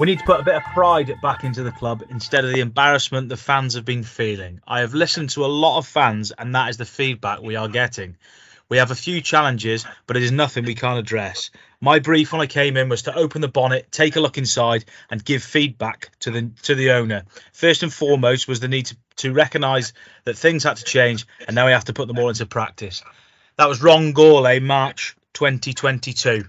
We need to put a bit of pride back into the club instead of the embarrassment the fans have been feeling. I have listened to a lot of fans, and that is the feedback we are getting. We have a few challenges, but it is nothing we can't address. My brief when I came in was to open the bonnet, take a look inside, and give feedback to the to the owner. First and foremost was the need to, to recognise that things had to change, and now we have to put them all into practice. That was Ron Gourlay, eh, March 2022.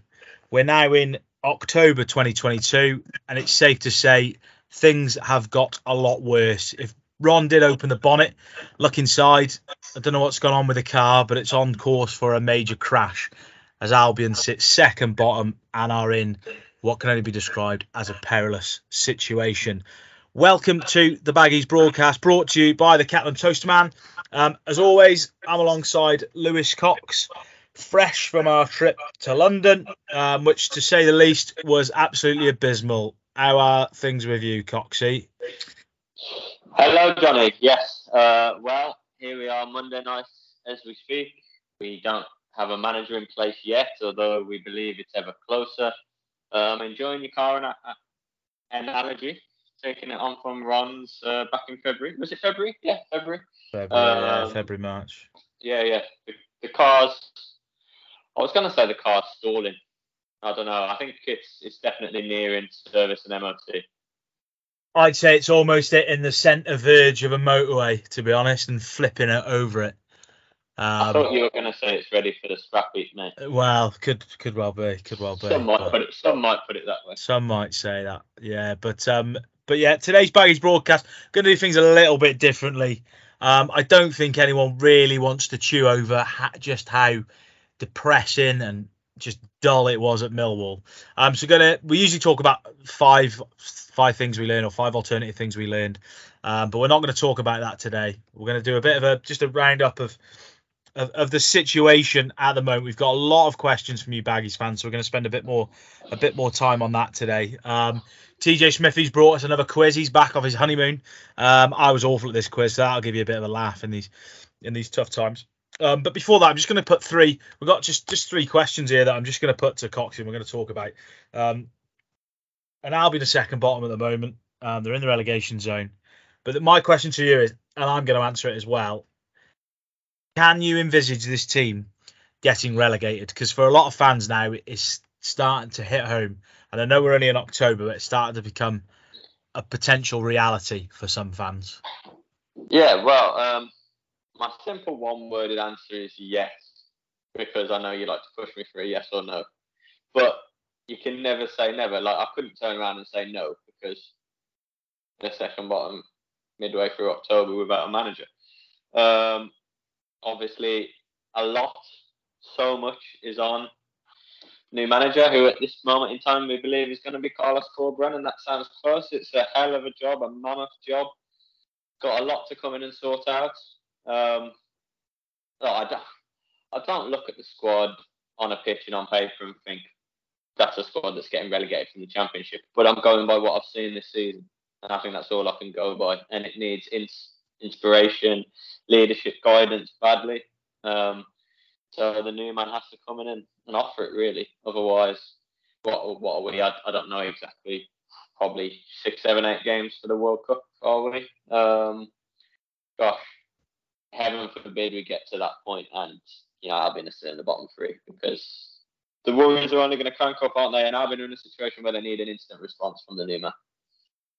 We're now in October 2022, and it's safe to say things have got a lot worse. If Ron did open the bonnet, look inside. I don't know what's gone on with the car, but it's on course for a major crash as Albion sit second bottom and are in what can only be described as a perilous situation. Welcome to the Baggies broadcast brought to you by the Kettle and Toaster Man. Um, as always, I'm alongside Lewis Cox, fresh from our trip to London, um, which to say the least was absolutely abysmal. How are things with you, Coxie? Hello, Johnny. Yes. Uh, well, here we are Monday night as we speak. We don't have a manager in place yet, although we believe it's ever closer. Um, enjoying your car an- analogy, taking it on from Ron's uh, back in February. Was it February? Yeah, February. February, yeah, um, February, March. Yeah, yeah. The, the car's. I was going to say the car's stalling. I don't know. I think it's it's definitely nearing service and MOT. I'd say it's almost in the centre verge of a motorway, to be honest, and flipping it over it. Um, I thought you were going to say it's ready for the scrap heap, mate. Well, could could well be, could well be. Some might put it. Some might put it that way. Some might say that, yeah. But um, but yeah, today's Baggies broadcast going to do things a little bit differently. Um, I don't think anyone really wants to chew over ha- just how depressing and just dull it was at Millwall. Um, so gonna we usually talk about five five things we learned or five alternative things we learned, um, but we're not going to talk about that today. We're going to do a bit of a just a roundup of, of of the situation at the moment. We've got a lot of questions from you Baggies fans, so we're going to spend a bit more a bit more time on that today. Um, TJ Smithy's brought us another quiz. He's back off his honeymoon. Um, I was awful at this quiz, so that'll give you a bit of a laugh in these in these tough times. Um, but before that, I'm just going to put three. We've got just just three questions here that I'm just going to put to Cox and we're going to talk about. Um, and Albion are second bottom at the moment. Um, they're in the relegation zone. But my question to you is, and I'm going to answer it as well. Can you envisage this team getting relegated? Because for a lot of fans now, it's starting to hit home. And I know we're only in October, but it's starting to become a potential reality for some fans. Yeah, well, um, my simple one-worded answer is yes, because I know you like to push me for a yes or no. But you can never say never. Like I couldn't turn around and say no because the second bottom midway through October without a manager. Um, obviously, a lot, so much is on new manager who at this moment in time we believe is going to be Carlos Corberán, and that sounds close. It's a hell of a job, a mammoth job. Got a lot to come in and sort out. Um, no, I don't, I don't look at the squad on a pitch and on paper and think that's a squad that's getting relegated from the championship. But I'm going by what I've seen this season, and I think that's all I can go by. And it needs ins- inspiration, leadership, guidance badly. Um, so the new man has to come in and, and offer it really. Otherwise, what what are we? I, I don't know exactly. Probably six, seven, eight games for the World Cup, are we? Um, gosh, heaven forbid we get to that point and you know Albion is still in the bottom three because the Warriors are only going to crank up, aren't they? And Albion are in a situation where they need an instant response from the new man.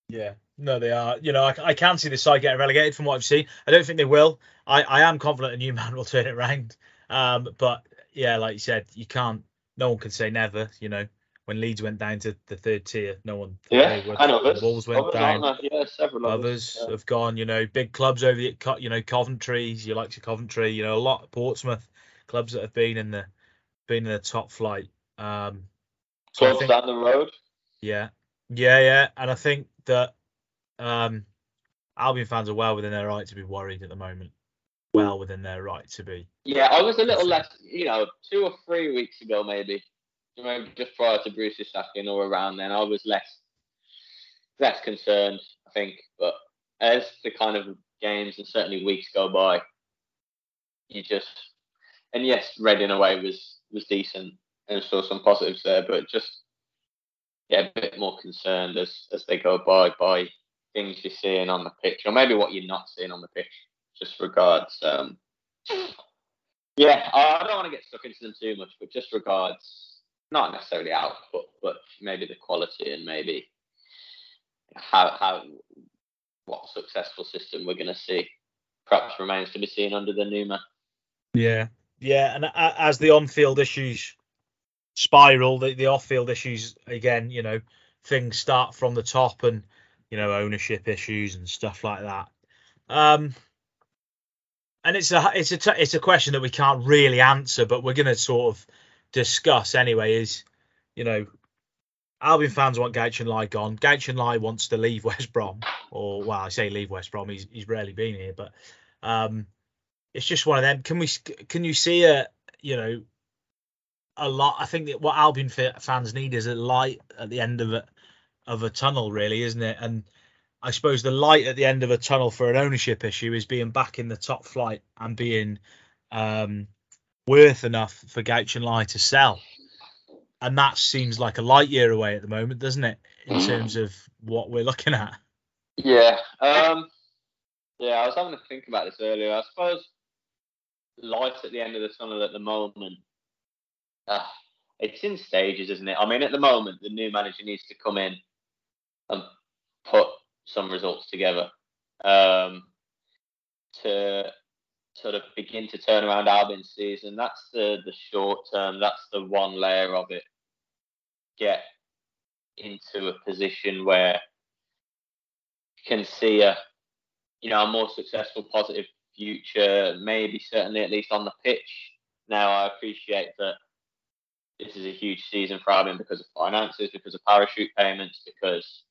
Yeah, no, they are. You know, I, I can see this side getting relegated from what I've seen. I don't think they will. I, I am confident a new man will turn it around. Um, but yeah, like you said, you can't. No one can say never. You know, when Leeds went down to the third tier, no one. Yeah, I know. Wolves went others down. Yeah, several others yeah. have gone. You know, big clubs over the, you know, Coventry. You like to Coventry. You know, a lot of Portsmouth clubs that have been in the been in the top flight. Um, so clubs think, down the road. Yeah, yeah, yeah, and I think that um, Albion fans are well within their right to be worried at the moment. Well within their right to be. Yeah, I was a little less, you know, two or three weeks ago maybe maybe just prior to Bruce's sacking or around then, I was less less concerned, I think. But as the kind of games and certainly weeks go by, you just and yes, Reading away was was decent and saw some positives there, but just get a bit more concerned as as they go by by things you're seeing on the pitch, or maybe what you're not seeing on the pitch. Just regards, um, yeah, I don't want to get stuck into them too much, but just regards not necessarily output, but maybe the quality and maybe how how what successful system we're going to see. Perhaps remains to be seen under the new man. Yeah, yeah, and as the on-field issues spiral, the, the off-field issues again, you know, things start from the top and you know ownership issues and stuff like that. Um, and it's a it's a t- it's a question that we can't really answer, but we're going to sort of discuss anyway. Is you know, Albion fans want Guochuan Lai gone. Guochuan Lai wants to leave West Brom, or well, I say leave West Brom. He's he's rarely been here, but um, it's just one of them. Can we can you see a you know a lot? I think that what Albion fans need is a light at the end of it of a tunnel, really, isn't it? And I suppose the light at the end of a tunnel for an ownership issue is being back in the top flight and being um, worth enough for Guochuan Lai to sell. And that seems like a light year away at the moment, doesn't it, in terms of what we're looking at? Yeah. Um, yeah, I was having to think about this earlier. I suppose light at the end of the tunnel at the moment. Uh, it's in stages, isn't it? I mean, at the moment, the new manager needs to come in and put some results together um, to sort of begin to turn around Albion's season. That's the the short term. That's the one layer of it. Get into a position where you can see a you know a more successful, positive future. Maybe certainly at least on the pitch. Now I appreciate that this is a huge season for Albion because of finances, because of parachute payments, because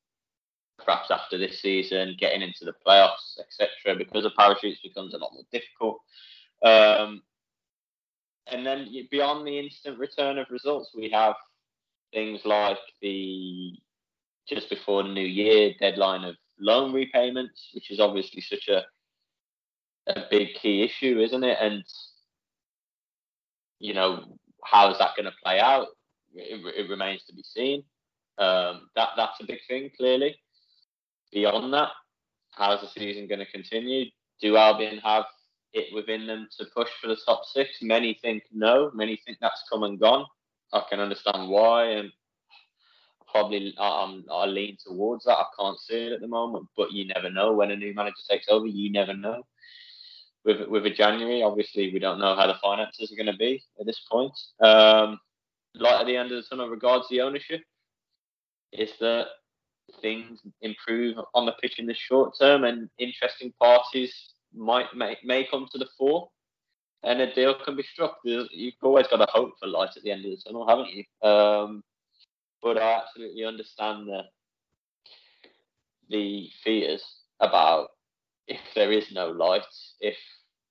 perhaps after this season, getting into the playoffs, etc., because of parachutes becomes a lot more difficult. Um, and then beyond the instant return of results, we have things like the just before the new year deadline of loan repayments, which is obviously such a a big key issue, isn't it? And you know, how is that going to play out? It, it, remains to be seen. Um, that that's a big thing, clearly. Beyond that, how's the season going to continue? Do Albion have it within them to push for the top six? Many think no. Many think that's come and gone. I can understand why, and probably um, I lean towards that. I can't see it at the moment, but you never know when a new manager takes over. You never know with with a January. Obviously, we don't know how the finances are going to be at this point. Um, light at the end of the tunnel regards the ownership is that things improve on the pitch in the short term, and interesting parties might may, may come to the fore, and a deal can be struck. You've always got to hope for light at the end of the tunnel, haven't you? Um, but I absolutely understand the the fears about if there is no light, if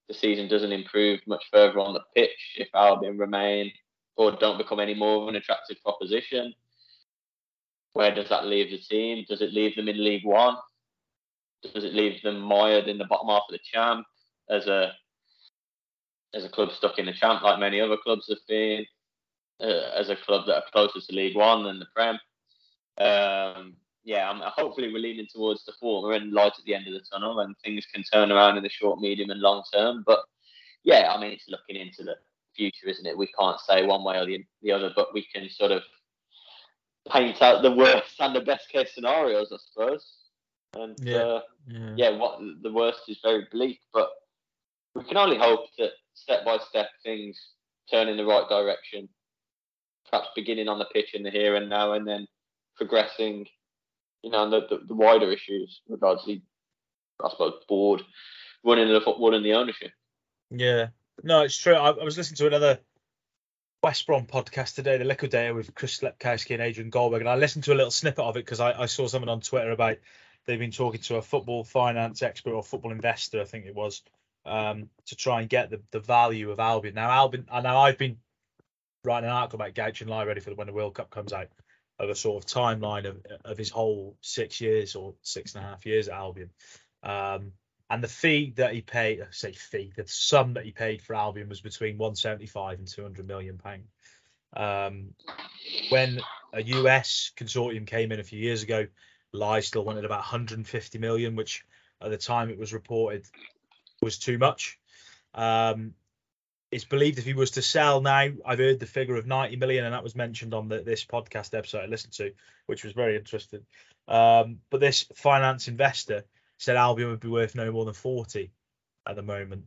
the season doesn't improve much further on the pitch, if Albion remain or don't become any more of an attractive proposition, where does that leave the team? Does it leave them in League One? Does it leave them mired in the bottom half of the champ as a as a club stuck in the champ like many other clubs have been, uh, as a club that are closer to League One than the Prem? Um, yeah, I'm, hopefully we're leaning towards the former and light at the end of the tunnel, and things can turn around in the short, medium, and long term. But yeah, I mean, it's looking into the future, isn't it? We can't say one way or the, the other, but we can sort of paint out the worst and the best case scenarios, I suppose. And yeah, uh, yeah. yeah, what the worst is very bleak, but we can only hope that step by step things turn in the right direction. Perhaps beginning on the pitch in the here and now, and then progressing you know, and the, the, the wider issues regards the, I suppose, board running the football and the ownership. Yeah, no, it's true. I, I was listening to another West Brom podcast today, the Liquidator with Chris Slepkowski and Adrian Goldberg, and I listened to a little snippet of it because I, I saw someone on Twitter about they've been talking to a football finance expert or football investor, I think it was, um, to try and get the, the value of Albion. Now Albion, I know I've been writing an article about Guochuan Lai ready for when the World Cup comes out of a sort of timeline of, of his whole six years or six and a half years at Albion. Um, and the fee that he paid, I say fee, the sum that he paid for Albion was between 175 and 200 million pound. Um, when a US consortium came in a few years ago, Lai still wanted about 150 million, which at the time it was reported was too much. Um, it's believed if he was to sell now, I've heard the figure of 90 million, and that was mentioned on the, this podcast episode I listened to, which was very interesting. Um, but this finance investor said Albion would be worth no more than 40 at the moment.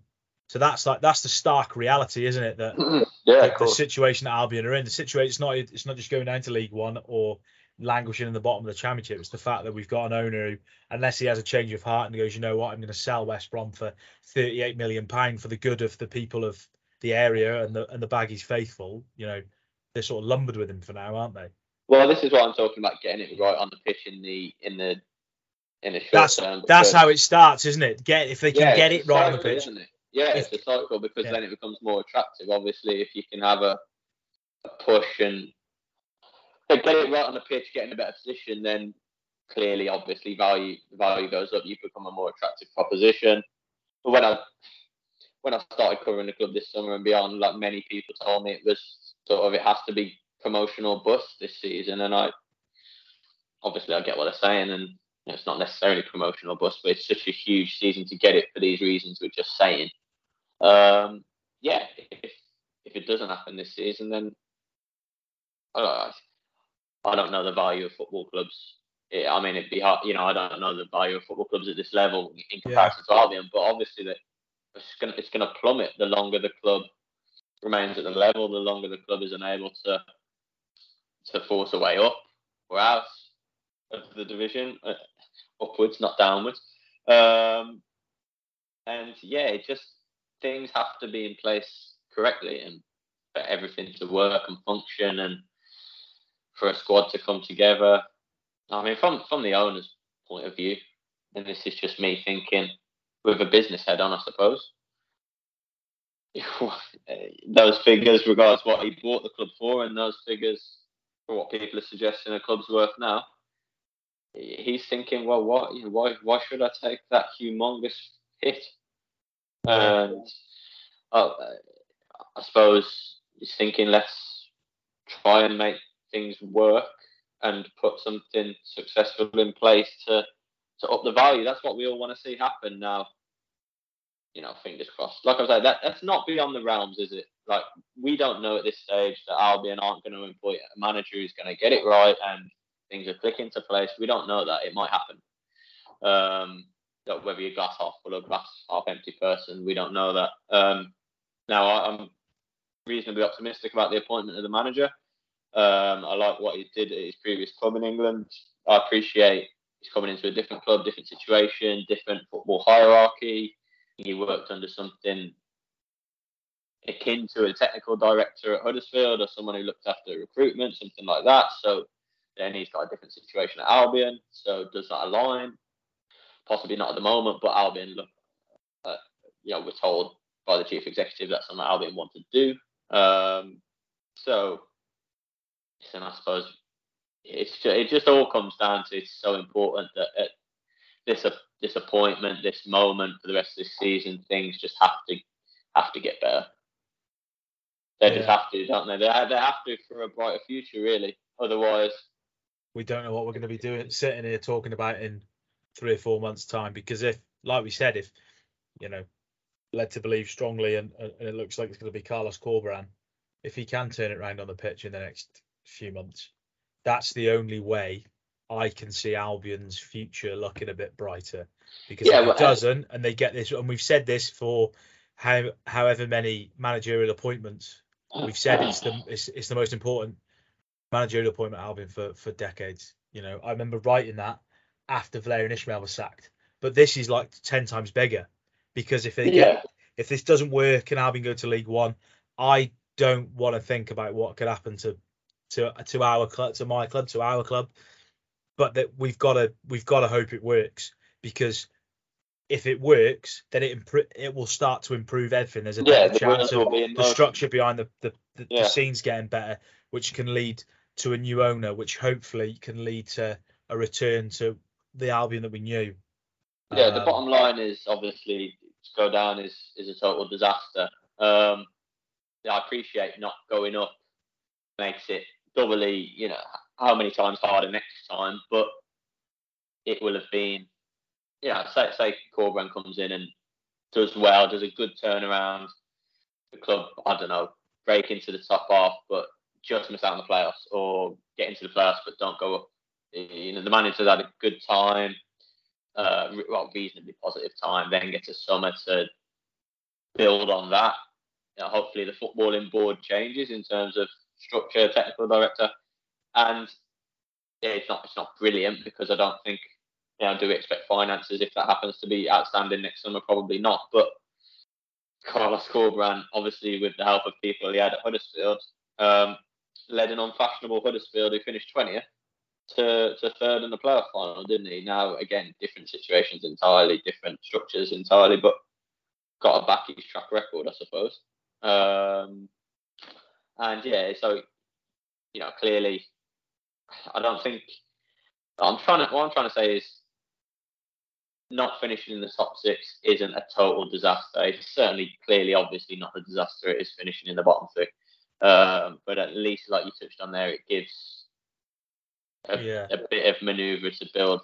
So that's like that's the stark reality, isn't it? That yeah, the, the situation that Albion are in, the situation it's not it's not just going down to League One or languishing in the bottom of the championship. It's the fact that we've got an owner who, unless he has a change of heart and goes, you know what, I'm going to sell West Brom for 38 million pound for the good of the people of the area and the and the Baggies faithful. You know, they're sort of lumbered with him for now, aren't they? Well, this is what I'm talking about: getting it right on the pitch in the in the in the short that's, term. That's how it starts, isn't it? Get if they can yeah, get it right on the pitch. Isn't it? Yeah, it's a cycle because yeah. then it becomes more attractive. Obviously, if you can have a, a push and get it right on the pitch, get in a better position, then clearly, obviously, value value goes up. You become a more attractive proposition. But when I when I started covering the club this summer and beyond, like many people told me, it was sort of it has to be promotional bust this season, and I obviously I get what they're saying, and know, it's not necessarily promotional bust, but it's such a huge season to get it for these reasons we're just saying. Um, yeah, if if it doesn't happen this season, then uh, I don't know the value of football clubs. It, I mean, it'd be hard, you know, I don't know the value of football clubs at this level in comparison yeah. to Albion, but obviously that it's going it's to plummet the longer the club remains at the level, the longer the club is unable to to force a way up or out of the division, uh, upwards, not downwards. Um, and yeah, it just things have to be in place correctly and for everything to work and function and for a squad to come together. I mean, from from the owner's point of view, and this is just me thinking with a business head on, I suppose. those figures, regards what he bought the club for, and those figures for what people are suggesting a club's worth now. He's thinking, well, what? Why? Why should I take that humongous hit? And uh, I suppose he's thinking, let's try and make things work and put something successful in place to to up the value. That's what we all want to see happen now. You know, fingers crossed. Like I said, that that's not beyond the realms, is it? Like we don't know at this stage that Albion aren't going to employ a manager who's going to get it right and things are clicking into place. We don't know that it might happen. Um, whether you're glass half full or glass half empty person, we don't know that. Um, now I'm reasonably optimistic about the appointment of the manager. Um, I like what he did at his previous club in England. I appreciate he's coming into a different club, different situation, different football hierarchy. He worked under something akin to a technical director at Huddersfield or someone who looked after recruitment, something like that. So then he's got a different situation at Albion. So does that align? Possibly not at the moment, but Albion look, uh, you know, we're told by the chief executive that's something Albion want to do. Um, so, and I suppose it's just, it just all comes down to it's so important that at this this appointment, this moment for the rest of this season, things just have to have to get better. They yeah. just have to, don't they? They they have to for a brighter future, really. Otherwise, we don't know what we're going to be doing, sitting here talking about in three or four months' time. Because if, like we said, if you know, led to believe strongly, and, and it looks like it's going to be Carlos Corberán, if he can turn it around on the pitch in the next few months, that's the only way I can see Albion's future looking a bit brighter. Because yeah, if well, it doesn't, and they get this, and we've said this for how however many managerial appointments, uh, we've said it's the it's, it's the most important managerial appointment Albion for for decades. You know, I remember writing that after Valérien Ismaël was sacked, but this is like ten times bigger because if they get if this doesn't work and Albion go to League One, I don't want to think about what could happen to to to our club, to my club, to our club. But that we've got to we've got to hope it works because if it works, then it impro- it will start to improve everything. There's a yeah, better chance of the structure behind the the, the, yeah. the, scenes getting better, which can lead to a new owner, which hopefully can lead to a return to the Albion that we knew. Yeah, um, the bottom line is obviously to go down is is a total disaster. Um, yeah, I appreciate not going up makes it doubly, you know, how many times harder next time. But it will have been, you know, say, say Corberán comes in and does well, does a good turnaround. The club, I don't know, break into the top half, but just miss out on the playoffs, or get into the playoffs but don't go up. You know, the manager's had a good time, uh, well, reasonably positive time. Then get to summer to build on that. You know, hopefully, the footballing board changes in terms of structure, technical director, and yeah, it's not it's not brilliant because I don't think you know, do we expect finances if that happens to be outstanding next summer? Probably not. But Carlos Corberán, obviously with the help of people he had at Huddersfield, um, led an unfashionable Huddersfield who finished 20th to, to third in the playoff final, didn't he? Now, again, different situations entirely, different structures entirely, but got to back his track record, I suppose. Um, and yeah, so, you know, clearly, I don't think. I'm trying to. What I'm trying to say is, not finishing in the top six isn't a total disaster. It's certainly, clearly, obviously not the disaster it is finishing in the bottom three. Um, but at least, like you touched on there, it gives a, yeah. a bit of manoeuvre to build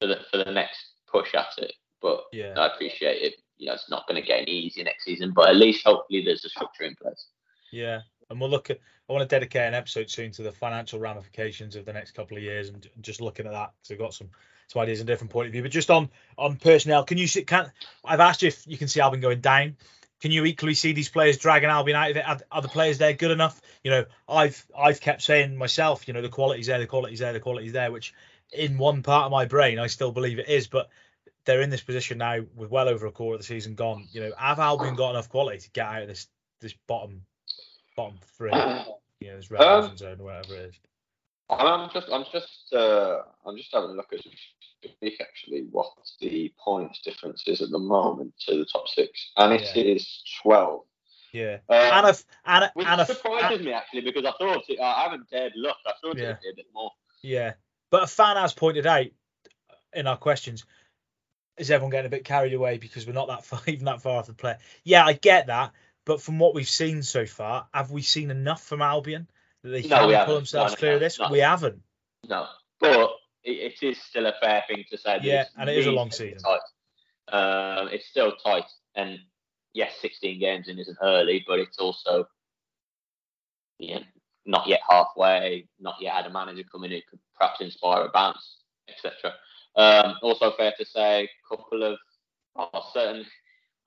for the for the next push at it. But yeah. I appreciate it. You know, it's not going to get any easier next season, but at least hopefully there's a structure in place. Yeah, and we'll look at. I want to dedicate an episode soon to the financial ramifications of the next couple of years and just looking at that. So we've got some some ideas and different point of view. But just on on personnel, can you see? Can I've asked you if you can see Albion going down? Can you equally see these players dragging Albion out of it? Are, are the players there good enough? You know, I've I've kept saying myself, you know, the quality's there, the quality's there, the quality's there, which in one part of my brain I still believe it is, but they're in this position now with well over a quarter of the season gone. You know, have Albion got enough quality to get out of this this bottom bottom three? You know, this relegation um, zone or whatever it is. I'm just I'm just uh, I'm just having a look at actually what the points difference is at the moment to the top six, and it yeah. is twelve. Yeah, um, and if, and, which and surprises and, me actually because I thought it, I haven't dared look. I thought yeah. it'd be a bit more. Yeah, but a fan has pointed out in our questions, is everyone getting a bit carried away because we're not that far, even that far off the play? Yeah, I get that, but from what we've seen so far, have we seen enough from Albion they no, can pull themselves no, no, clear of this? We haven't. No, but it, it is still a fair thing to say. Yeah, and it is a long season. Tight. Um, it's still tight, and yes, 16 games in isn't early, but it's also yeah, not yet halfway, not yet had a manager come in who could perhaps inspire a bounce, etc. Um, also fair to say, a couple of oh, certain,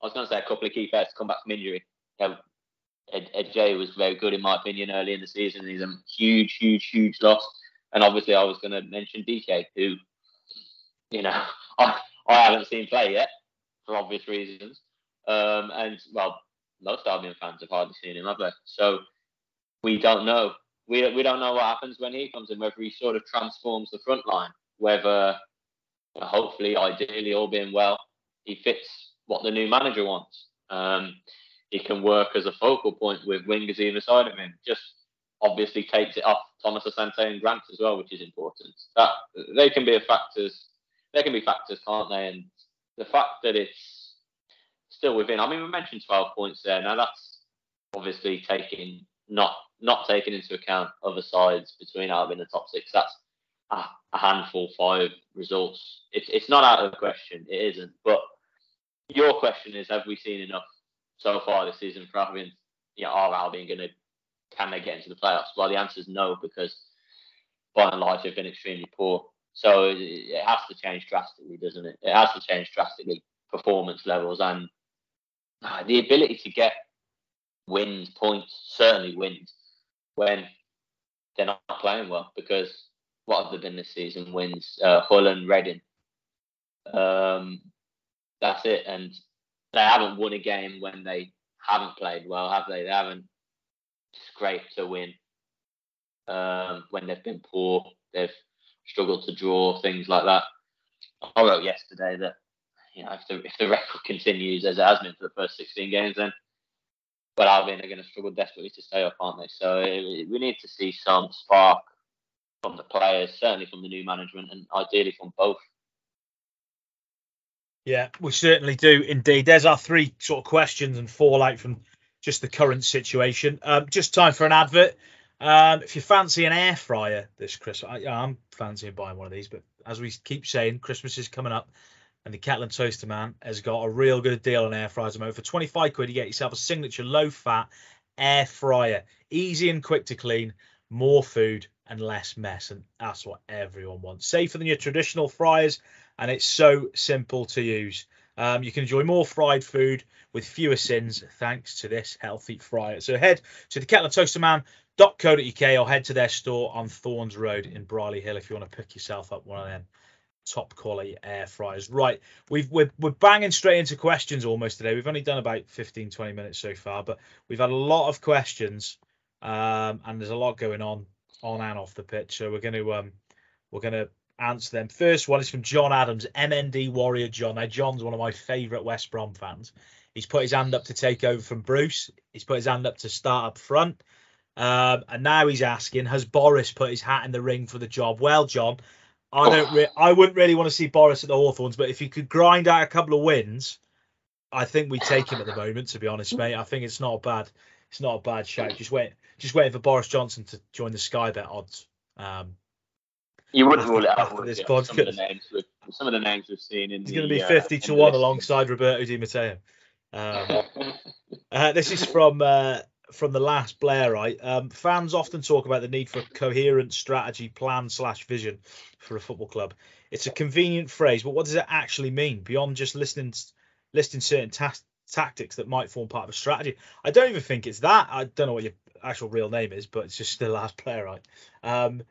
I was going to say a couple of key players to come back from injury. Ed, Ed was very good in my opinion early in the season. He's a huge, huge, huge loss. And obviously, I was going to mention Dike, who, you know, I, I haven't seen play yet for obvious reasons. Um, and well, most Albion fans have hardly seen him, have they? So we don't know. We, we don't know what happens when he comes in, whether he sort of transforms the front line, whether hopefully, ideally, all being well, he fits what the new manager wants. Um, he can work as a focal point with wingers either side of him. Just obviously takes it off Thomas Asante and Grant as well, which is important. That they can be factors. They can be factors, can't they? And the fact that it's still within. I mean, we mentioned 12 points there. Now that's obviously taking not not taking into account other sides between and the top six. That's a, a handful, five results. It's it's not out of the question. It isn't. But your question is, have we seen enough so far this season for Albion? You know, are Albion going to can they get into the playoffs? Well, the answer is no because by and large they've been extremely poor. So it has to change drastically, doesn't it? It has to change drastically performance levels and uh, the ability to get wins, points, certainly wins when they're not playing well. Because what have they been this season? Wins, uh, Hull and Reading. Um, that's it. And they haven't won a game when they haven't played well, have they? They haven't scraped a win. Um, when they've been poor, they've struggled to draw things like that. I wrote yesterday that you know if the if the record continues as it has been for the first 16 games, then but Albion are going to struggle desperately to stay up, aren't they? So we need to see some spark from the players, certainly from the new management, and ideally from both. Yeah, we certainly do indeed. There's our three sort of questions and fallout from just the current situation. Um, just time for an advert. Um, if you fancy an air fryer this Christmas, I, I'm fancying buying one of these. But as we keep saying, Christmas is coming up, and the and Toaster Man has got a real good deal on air fryers at the moment. For 25 quid, you get yourself a signature low-fat air fryer, easy and quick to clean, more food and less mess, and that's what everyone wants. Safer than your traditional fryers, and it's so simple to use. Um, you can enjoy more fried food with fewer sins thanks to this healthy fryer. So head to the Kettle and Toaster Man.co.uk or head to their store on Thorns Road in Brierley Hill if you want to pick yourself up one of them top quality air fryers. Right, we've we're, we're banging straight into questions almost today. We've only done about 15 20 minutes so far, but we've had a lot of questions um, and there's a lot going on on and off the pitch. So we're going to um, we're going to answer them. First one is from John Adams, MND Warrior John. Now John's one of my favourite West Brom fans. He's put his hand up to take over from Bruce. He's put his hand up to start up front. Um, and now he's asking, has Boris put his hat in the ring for the job? Well, John, I don't. Re- I wouldn't really want to see Boris at the Hawthorns, but if you could grind out a couple of wins, I think we take him at the moment. To be honest, mate, I think it's not a bad. It's not a bad shout. Just wait. Just waiting for Boris Johnson to join the Sky Bet odds. Um, you wouldn't rule it out. Would this you? Some of the names we've, some of the names we've seen in. He's going to be uh, fifty uh, to one alongside Roberto Di Matteo. Um, uh, this is from uh, from the last Blairite. Um, fans often talk about the need for a coherent strategy, plan slash vision for a football club. It's a convenient phrase, but what does it actually mean beyond just listening listing certain ta- tactics that might form part of a strategy? I don't even think it's that. I don't know what your actual real name is, but it's just the last Blairite. Um,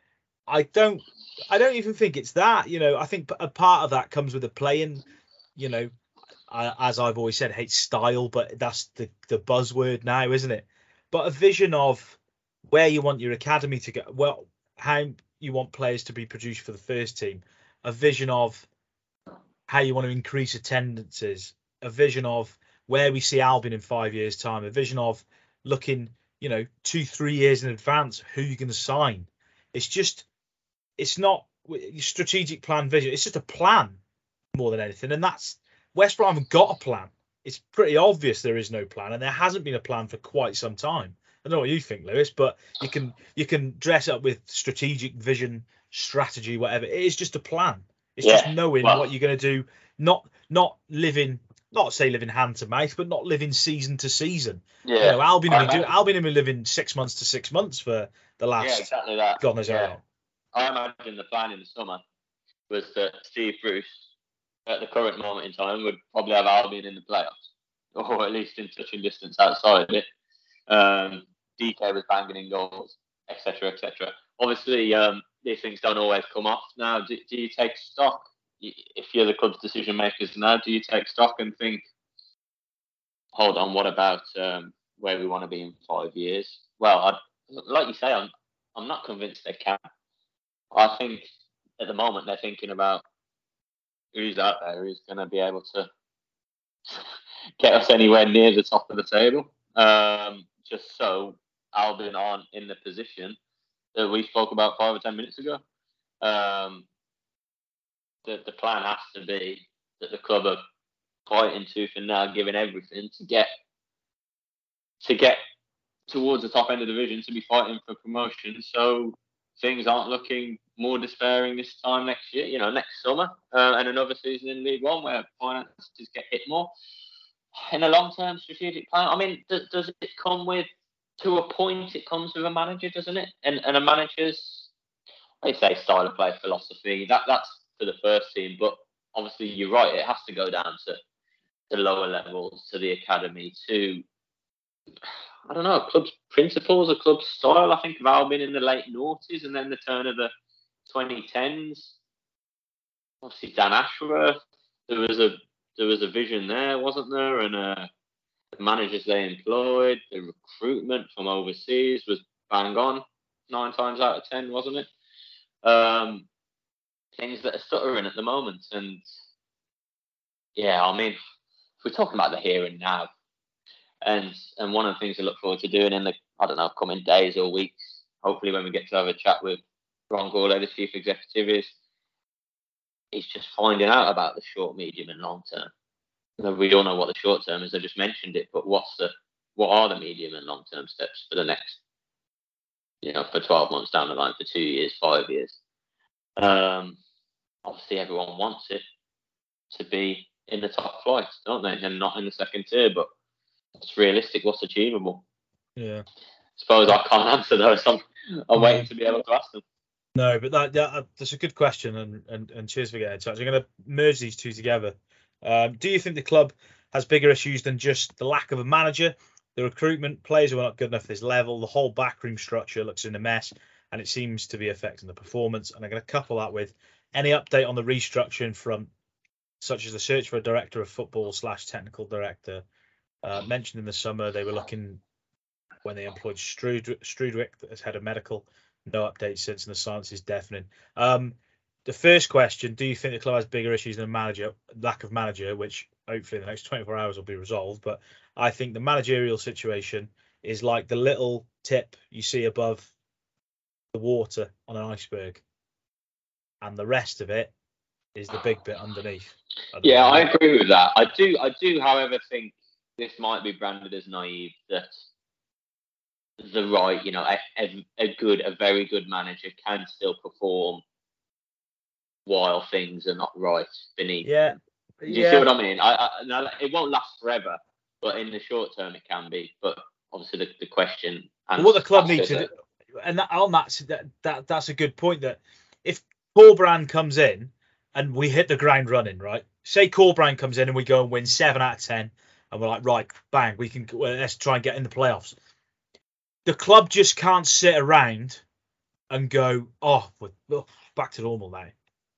I don't. I don't even think it's that. You know, I think a part of that comes with the playing. You know, as I've always said, hate style, but that's the the buzzword now, isn't it? but a vision of where you want your academy to go, well, how you want players to be produced for the first team, a vision of how you want to increase attendances, a vision of where we see Albion in five years' time, a vision of looking, you know, two, three years in advance, who you're going to sign. It's just, it's not strategic plan vision. It's just a plan more than anything. And that's West Brom haven't got a plan it's pretty obvious there is no plan, and there hasn't been a plan for quite some time. I don't know what you think, Lewis, but you can you can dress up with strategic vision, strategy, whatever. It is just a plan. It's yeah, just knowing well, what you're going to do, not not living, not say living hand to mouth, but not living season to season. Yeah, you know, Albion have been doing, Albion have been living six months to six months for the last. Yeah, exactly that. God knows yeah. I imagine the plan in the summer was that Steve Bruce at the current moment in time would probably have Albion in the playoffs, or at least in touching distance outside of it. Um, Dike was banging in goals, etc., etc. Obviously, um, these things don't always come off. Now, do, do you take stock? If you're the club's decision makers now, do you take stock and think, hold on, what about um, where we want to be in five years? Well, I, like you say, I'm I'm not convinced they can. I think at the moment they're thinking about who's out there who's going to be able to get us anywhere near the top of the table. Um, just so Albion aren't in the position that we spoke about five or ten minutes ago. Um, the, the plan has to be that the club are fighting tooth and nail, giving everything to get to get towards the top end of the division to be fighting for promotion. So things aren't looking more despairing this time next year, you know, next summer, uh, and another season in League One where finances get hit more. In a long-term strategic plan, I mean, does, does it come with to a point? It comes with a manager, doesn't it? And and a manager's, I say, style of play, philosophy. That that's for the first team, but obviously you're right. It has to go down to the lower levels, to the academy, to I don't know, club's principles, a club's style. I think of Albion in the late noughties and then the turn of the 2010s. Obviously, Dan Ashworth. There was a there was a vision there, wasn't there? And uh, the managers they employed, the recruitment from overseas was bang on nine times out of ten, wasn't it? Um, things that are stuttering at the moment, and yeah, I mean, if we're talking about the here and now, and and one of the things I look forward to doing in the I don't know coming days or weeks, hopefully when we get to have a chat with Ron Gourlay, the chief executive, is is just finding out about the short, medium, and long term. You know, we all know what the short term is. I just mentioned it, but what's the what are the medium and long term steps for the next you know, for 12 months down the line, for two years, five years. Um, obviously, everyone wants it to be in the top flight, don't they? And not in the second tier, but it's realistic, what's achievable. Yeah. I suppose I can't answer those. I'm, I'm waiting to be able to ask them. No, but that, that that's a good question, and, and, and cheers for getting in touch. I'm going to merge these two together. Um, do you think the club has bigger issues than just the lack of a manager, the recruitment, players who are not good enough at this level, the whole backroom structure looks in a mess, and it seems to be affecting the performance? And I'm going to couple that with any update on the restructuring front, such as the search for a director of football slash technical director. Uh, mentioned in the summer they were looking when they employed Strudwick as head of medical. No updates since, and the silence is deafening. Um, the first question: Do you think the club has bigger issues than a manager, lack of manager, which hopefully in the next 24 hours will be resolved? But I think the managerial situation is like the little tip you see above the water on an iceberg, and the rest of it is the big bit underneath. Yeah, I agree with that. I do. I do, however, think this might be branded as naive that the right, you know, a, a, a good, a very good manager can still perform while things are not right beneath. Yeah. Do you yeah. see what I mean? I, I, it won't last forever, but in the short term it can be. But obviously the, the question. And what the club needs to do, and that, on that, that, that that's a good point. That if Corberán comes in and we hit the ground running, right? Say Corberán comes in and we go and win seven out of ten, and we're like, right, bang, we can well, let's try and get in the playoffs the club just can't sit around and go, oh, we're, back to normal now.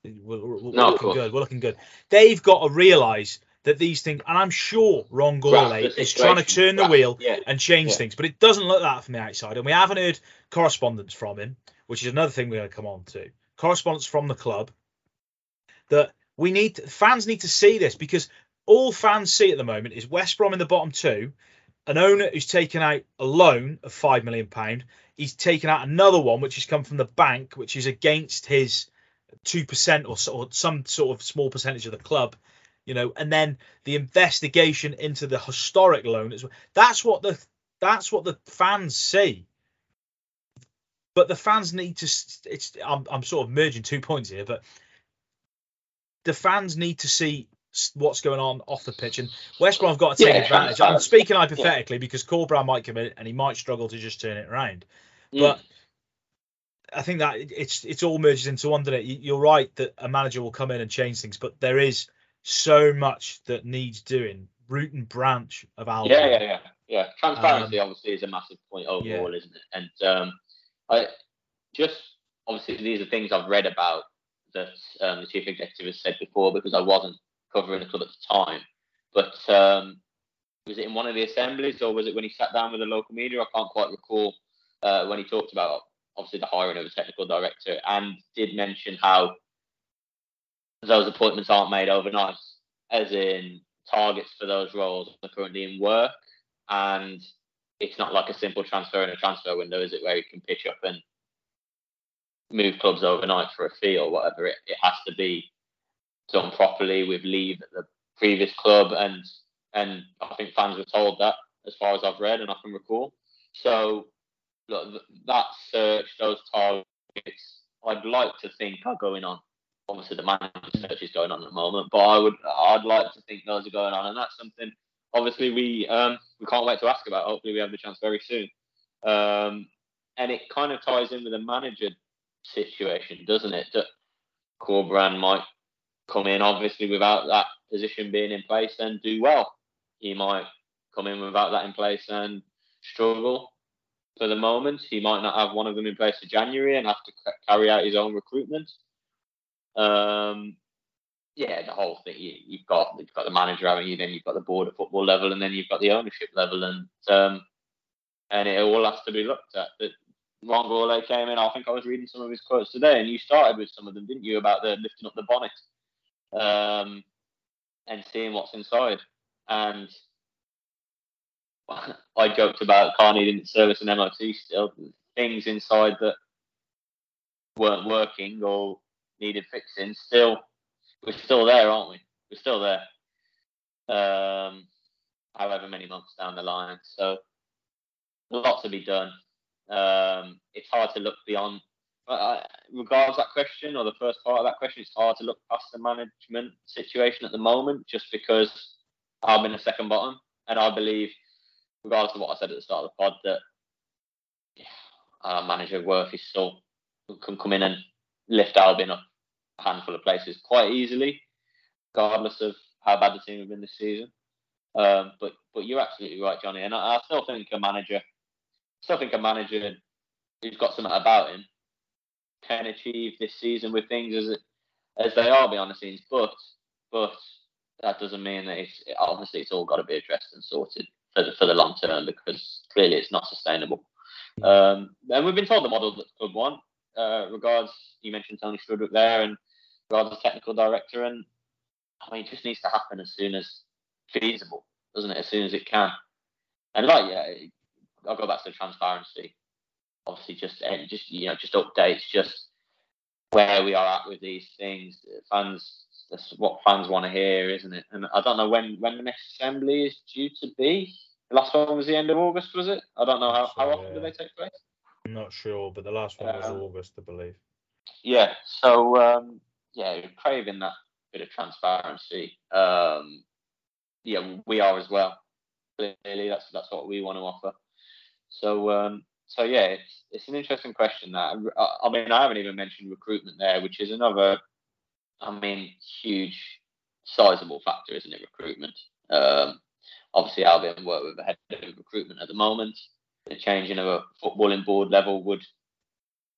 We're, we're, no, looking good. We're looking good. They've got to realise that these things, and I'm sure Ron Gourlay is trying to turn the wheel yeah. and change yeah. things, but it doesn't look that from the outside. And we haven't heard correspondence from him, which is another thing we're going to come on to. Correspondence from the club that we need fans need to see this because all fans see at the moment is West Brom in the bottom two an owner who's taken out a loan of five million pound. He's taken out another one which has come from the bank, which is against his two percent or, or some sort of small percentage of the club. You know, and then the investigation into the historic loan as well. That's what the that's what the fans see. But the fans need to. It's I'm I'm sort of merging two points here, but the fans need to see what's going on off the pitch. And West Brom have got to take yeah, advantage. I'm speaking hypothetically yeah. because Corberán might come in and he might struggle to just turn it around. Mm. But I think that it's it's all merges into one. That you're right that a manager will come in and change things, but there is so much that needs doing. Root and branch of Albion. Yeah, yeah, yeah, yeah. Transparency um, obviously is a massive point overall, yeah. isn't it? And um, I just obviously these are things I've read about that um, the chief executive has said before because I wasn't covering the club at the time. But um, was it in one of the assemblies or was it when he sat down with the local media? I can't quite recall uh, when he talked about obviously the hiring of a technical director and did mention how those appointments aren't made overnight, as in targets for those roles are currently in work and it's not like a simple transfer in a transfer window, is it, where you can pitch up and move clubs overnight for a fee or whatever. It, it has to be done properly with leave at the previous club, and and I think fans were told that as far as I've read and I can recall. So look, that search, those targets, I'd like to think are going on. Obviously, the manager search is going on at the moment, but I would, I'd like to think those are going on, and that's something. Obviously, we um, we can't wait to ask about. Hopefully, we have the chance very soon. Um, and it kind of ties in with the manager situation, doesn't it? That Corberán might come in obviously without that position being in place and do well. He might come in without that in place and struggle for the moment. He might not have one of them in place for January and have to carry out his own recruitment. Um, yeah, the whole thing. You, have got you've got the manager, haven't you? Then you've got the board at football level, and then you've got the ownership level, and um, and it all has to be looked at. But Ron Gourlay came in. I think I was reading some of his quotes today, and you started with some of them, didn't you, about the lifting up the bonnet um, and seeing what's inside. And I joked about Carney didn't service an MOT still. Things inside that weren't working or needed fixing. Still, we're still there, aren't we? We're still there. Um, however many months down the line. So, a lot to be done. Um, it's hard to look beyond. Uh, regards that question or the first part of that question, it's hard to look past the management situation at the moment, just because I'm in a second bottom, and I believe, regardless of what I said at the start of the pod, that yeah, our manager Worth is still can come in and lift Albion up a handful of places quite easily, regardless of how bad the team have been this season. Um, but but you're absolutely right, Johnny, and I, I still think a manager, still think a manager who's got something about him can achieve this season with things as as they are behind the scenes. But but that doesn't mean that it's obviously it's all got to be addressed and sorted for the, for the long term because clearly it's not sustainable. Um, and we've been told the model that club want. Uh, regards, you mentioned Tony Strudwick there, and regards the technical director, and I mean, it just needs to happen as soon as feasible, doesn't it? As soon as it can. And like, yeah, I'll go back to the transparency. Obviously, just eh, just you know, just updates, just where we are at with these things. Fans, that's what fans want to hear, isn't it? And I don't know when when the next assembly is due to be. The last one was the end of August, was it? I don't know how, how often do they take place. I'm not sure, but the last one was um, August, I believe. Yeah. So um, yeah, craving that bit of transparency. Um, yeah, we are as well. Clearly, that's that's what we want to offer. So, um, so yeah, it's it's an interesting question. That I, mean, I haven't even mentioned recruitment there, which is another, I mean, huge, sizable factor, isn't it? Recruitment. Um, obviously, Albion work with the head of recruitment at the moment. The changing of a footballing board level would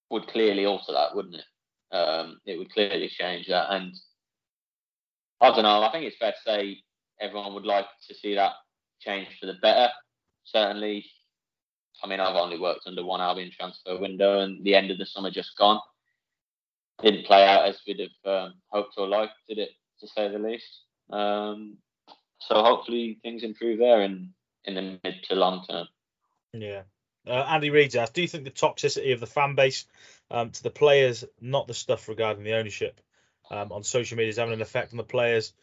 would clearly alter that, wouldn't it? Um, it would clearly change that, and I don't know. I think it's fair to say everyone would like to see that change for the better. Certainly, I mean, I've only worked under one Albion transfer window, and the end of the summer just gone. Didn't play out as we'd have um, hoped or liked, did it, to say the least? Um, so hopefully things improve there in in the mid to long term. Yeah. Uh, Andy Reed's asked, do you think the toxicity of the fan base um, to the players, not the stuff regarding the ownership um, on social media, is having an effect on the players?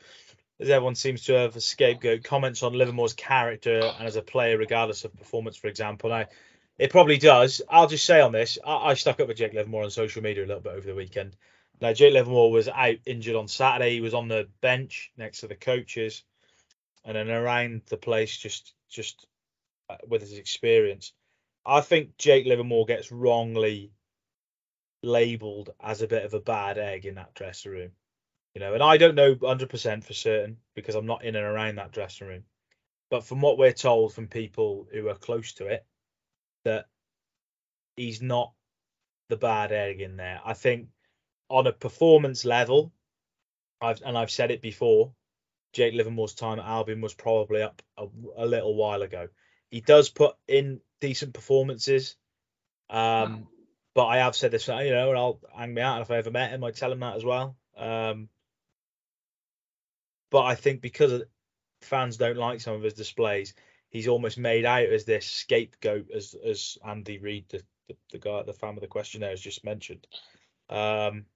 As everyone seems to have a scapegoat, comments on Livermore's character and as a player, regardless of performance, for example. Now, it probably does. I'll just say on this, I, I stuck up with Jake Livermore on social media a little bit over the weekend. Now, Jake Livermore was out injured on Saturday. He was on the bench next to the coaches, and then around the place, just just uh, with his experience. I think Jake Livermore gets wrongly labelled as a bit of a bad egg in that dressing room. You know, and I don't know 100% for certain because I'm not in and around that dressing room. But from what we're told from people who are close to it, that he's not the bad egg in there. I think on a performance level, I've and I've said it before, Jake Livermore's time at Albion was probably up a, a little while ago. He does put in decent performances, um, but I have said this, you know, and I'll hang me out. if I ever met him, I'd tell him that as well. Um, but I think because fans don't like some of his displays, he's almost made out as this scapegoat, as as Andy Reid, the, the, the guy, the fan of the questionnaire, has just mentioned. Um,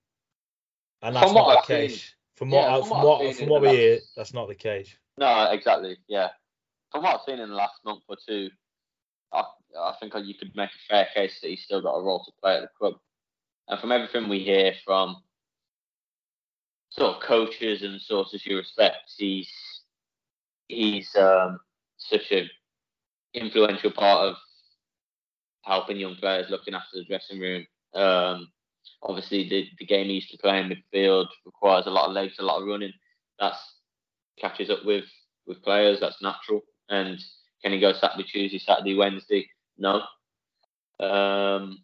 and that's from not the case. From what yeah, from, from what, from what we last, hear, that's not the case. No, exactly. Yeah, from what I've seen in the last month or two, I, I think you could make a fair case that he's still got a role to play at the club. And from everything we hear from sort of coaches and sources you respect, he's he's um, such an influential part of helping young players, looking after the dressing room. Um, obviously, the, the game he used to play in midfield requires a lot of legs, a lot of running. That's catches up with with players. That's natural. And can he go Saturday, Tuesday, Saturday, Wednesday? No. Um,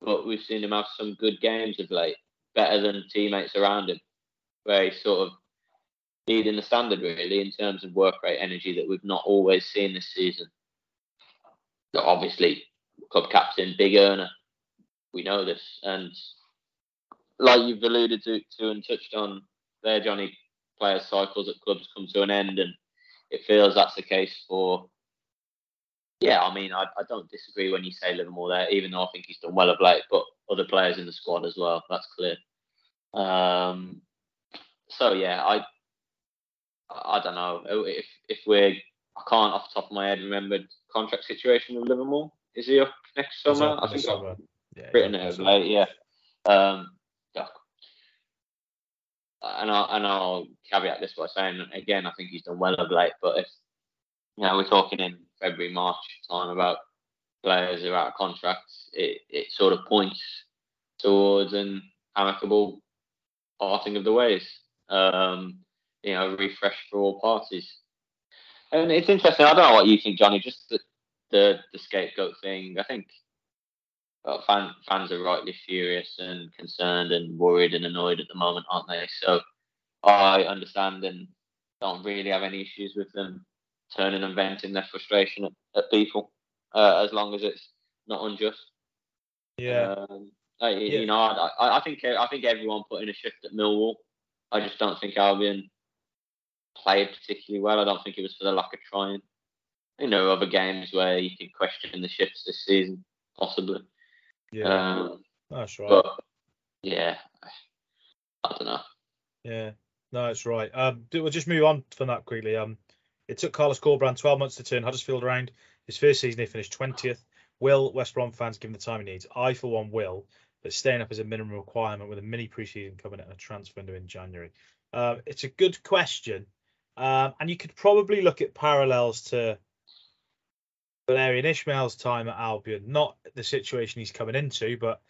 but we've seen him have some good games of late, better than teammates around him very sort of leading the standard really in terms of work rate energy that we've not always seen this season. But obviously, club captain, big earner, we know this, and like you've alluded to, to and touched on there, Johnny, players' cycles at clubs come to an end, and it feels that's the case for. Yeah, I mean, I, I don't disagree when you say Livermore there, even though I think he's done well of late, but other players in the squad as well. That's clear. Um, so yeah, I I don't know if if we're I can't off the top of my head remember contract situation with Livermore. Is he up next summer? Up I think summer. I've Yeah, written it late. Yeah. Um. And I'll, and I'll caveat this by saying again, I think he's done well of late. But if you know we're talking in February, March time about players who are out of contracts, it, it sort of points towards an amicable parting of the ways. Um, you know, refresh for all parties. And it's interesting. I don't know what you think, Johnny. Just the the, the scapegoat thing. I think well, fan, fans are rightly furious and concerned and worried and annoyed at the moment, aren't they? So I understand and don't really have any issues with them turning and venting their frustration at, at people, uh, as long as it's not unjust. Yeah. Um, I, Yeah. You know, I, I, I think I think everyone put in a shift at Millwall. I just don't think Albion played particularly well. I don't think it was for the lack of trying. You know, other games where you could question the shifts this season, possibly. yeah. Um, That's right. but yeah, I don't know. Yeah, no, that's right. Um, we'll just move on from that quickly. Um, it took Carlos Corberan 12 months to turn Huddersfield around. His first season, he finished 20th. Will West Brom fans give him the time he needs? I, for one, will, but staying up is a minimum requirement with a mini preseason coming and a transfer window in January. Um, it's a good question, um, and you could probably look at parallels to Valérien Ismaël's time at Albion, not the situation he's coming into, but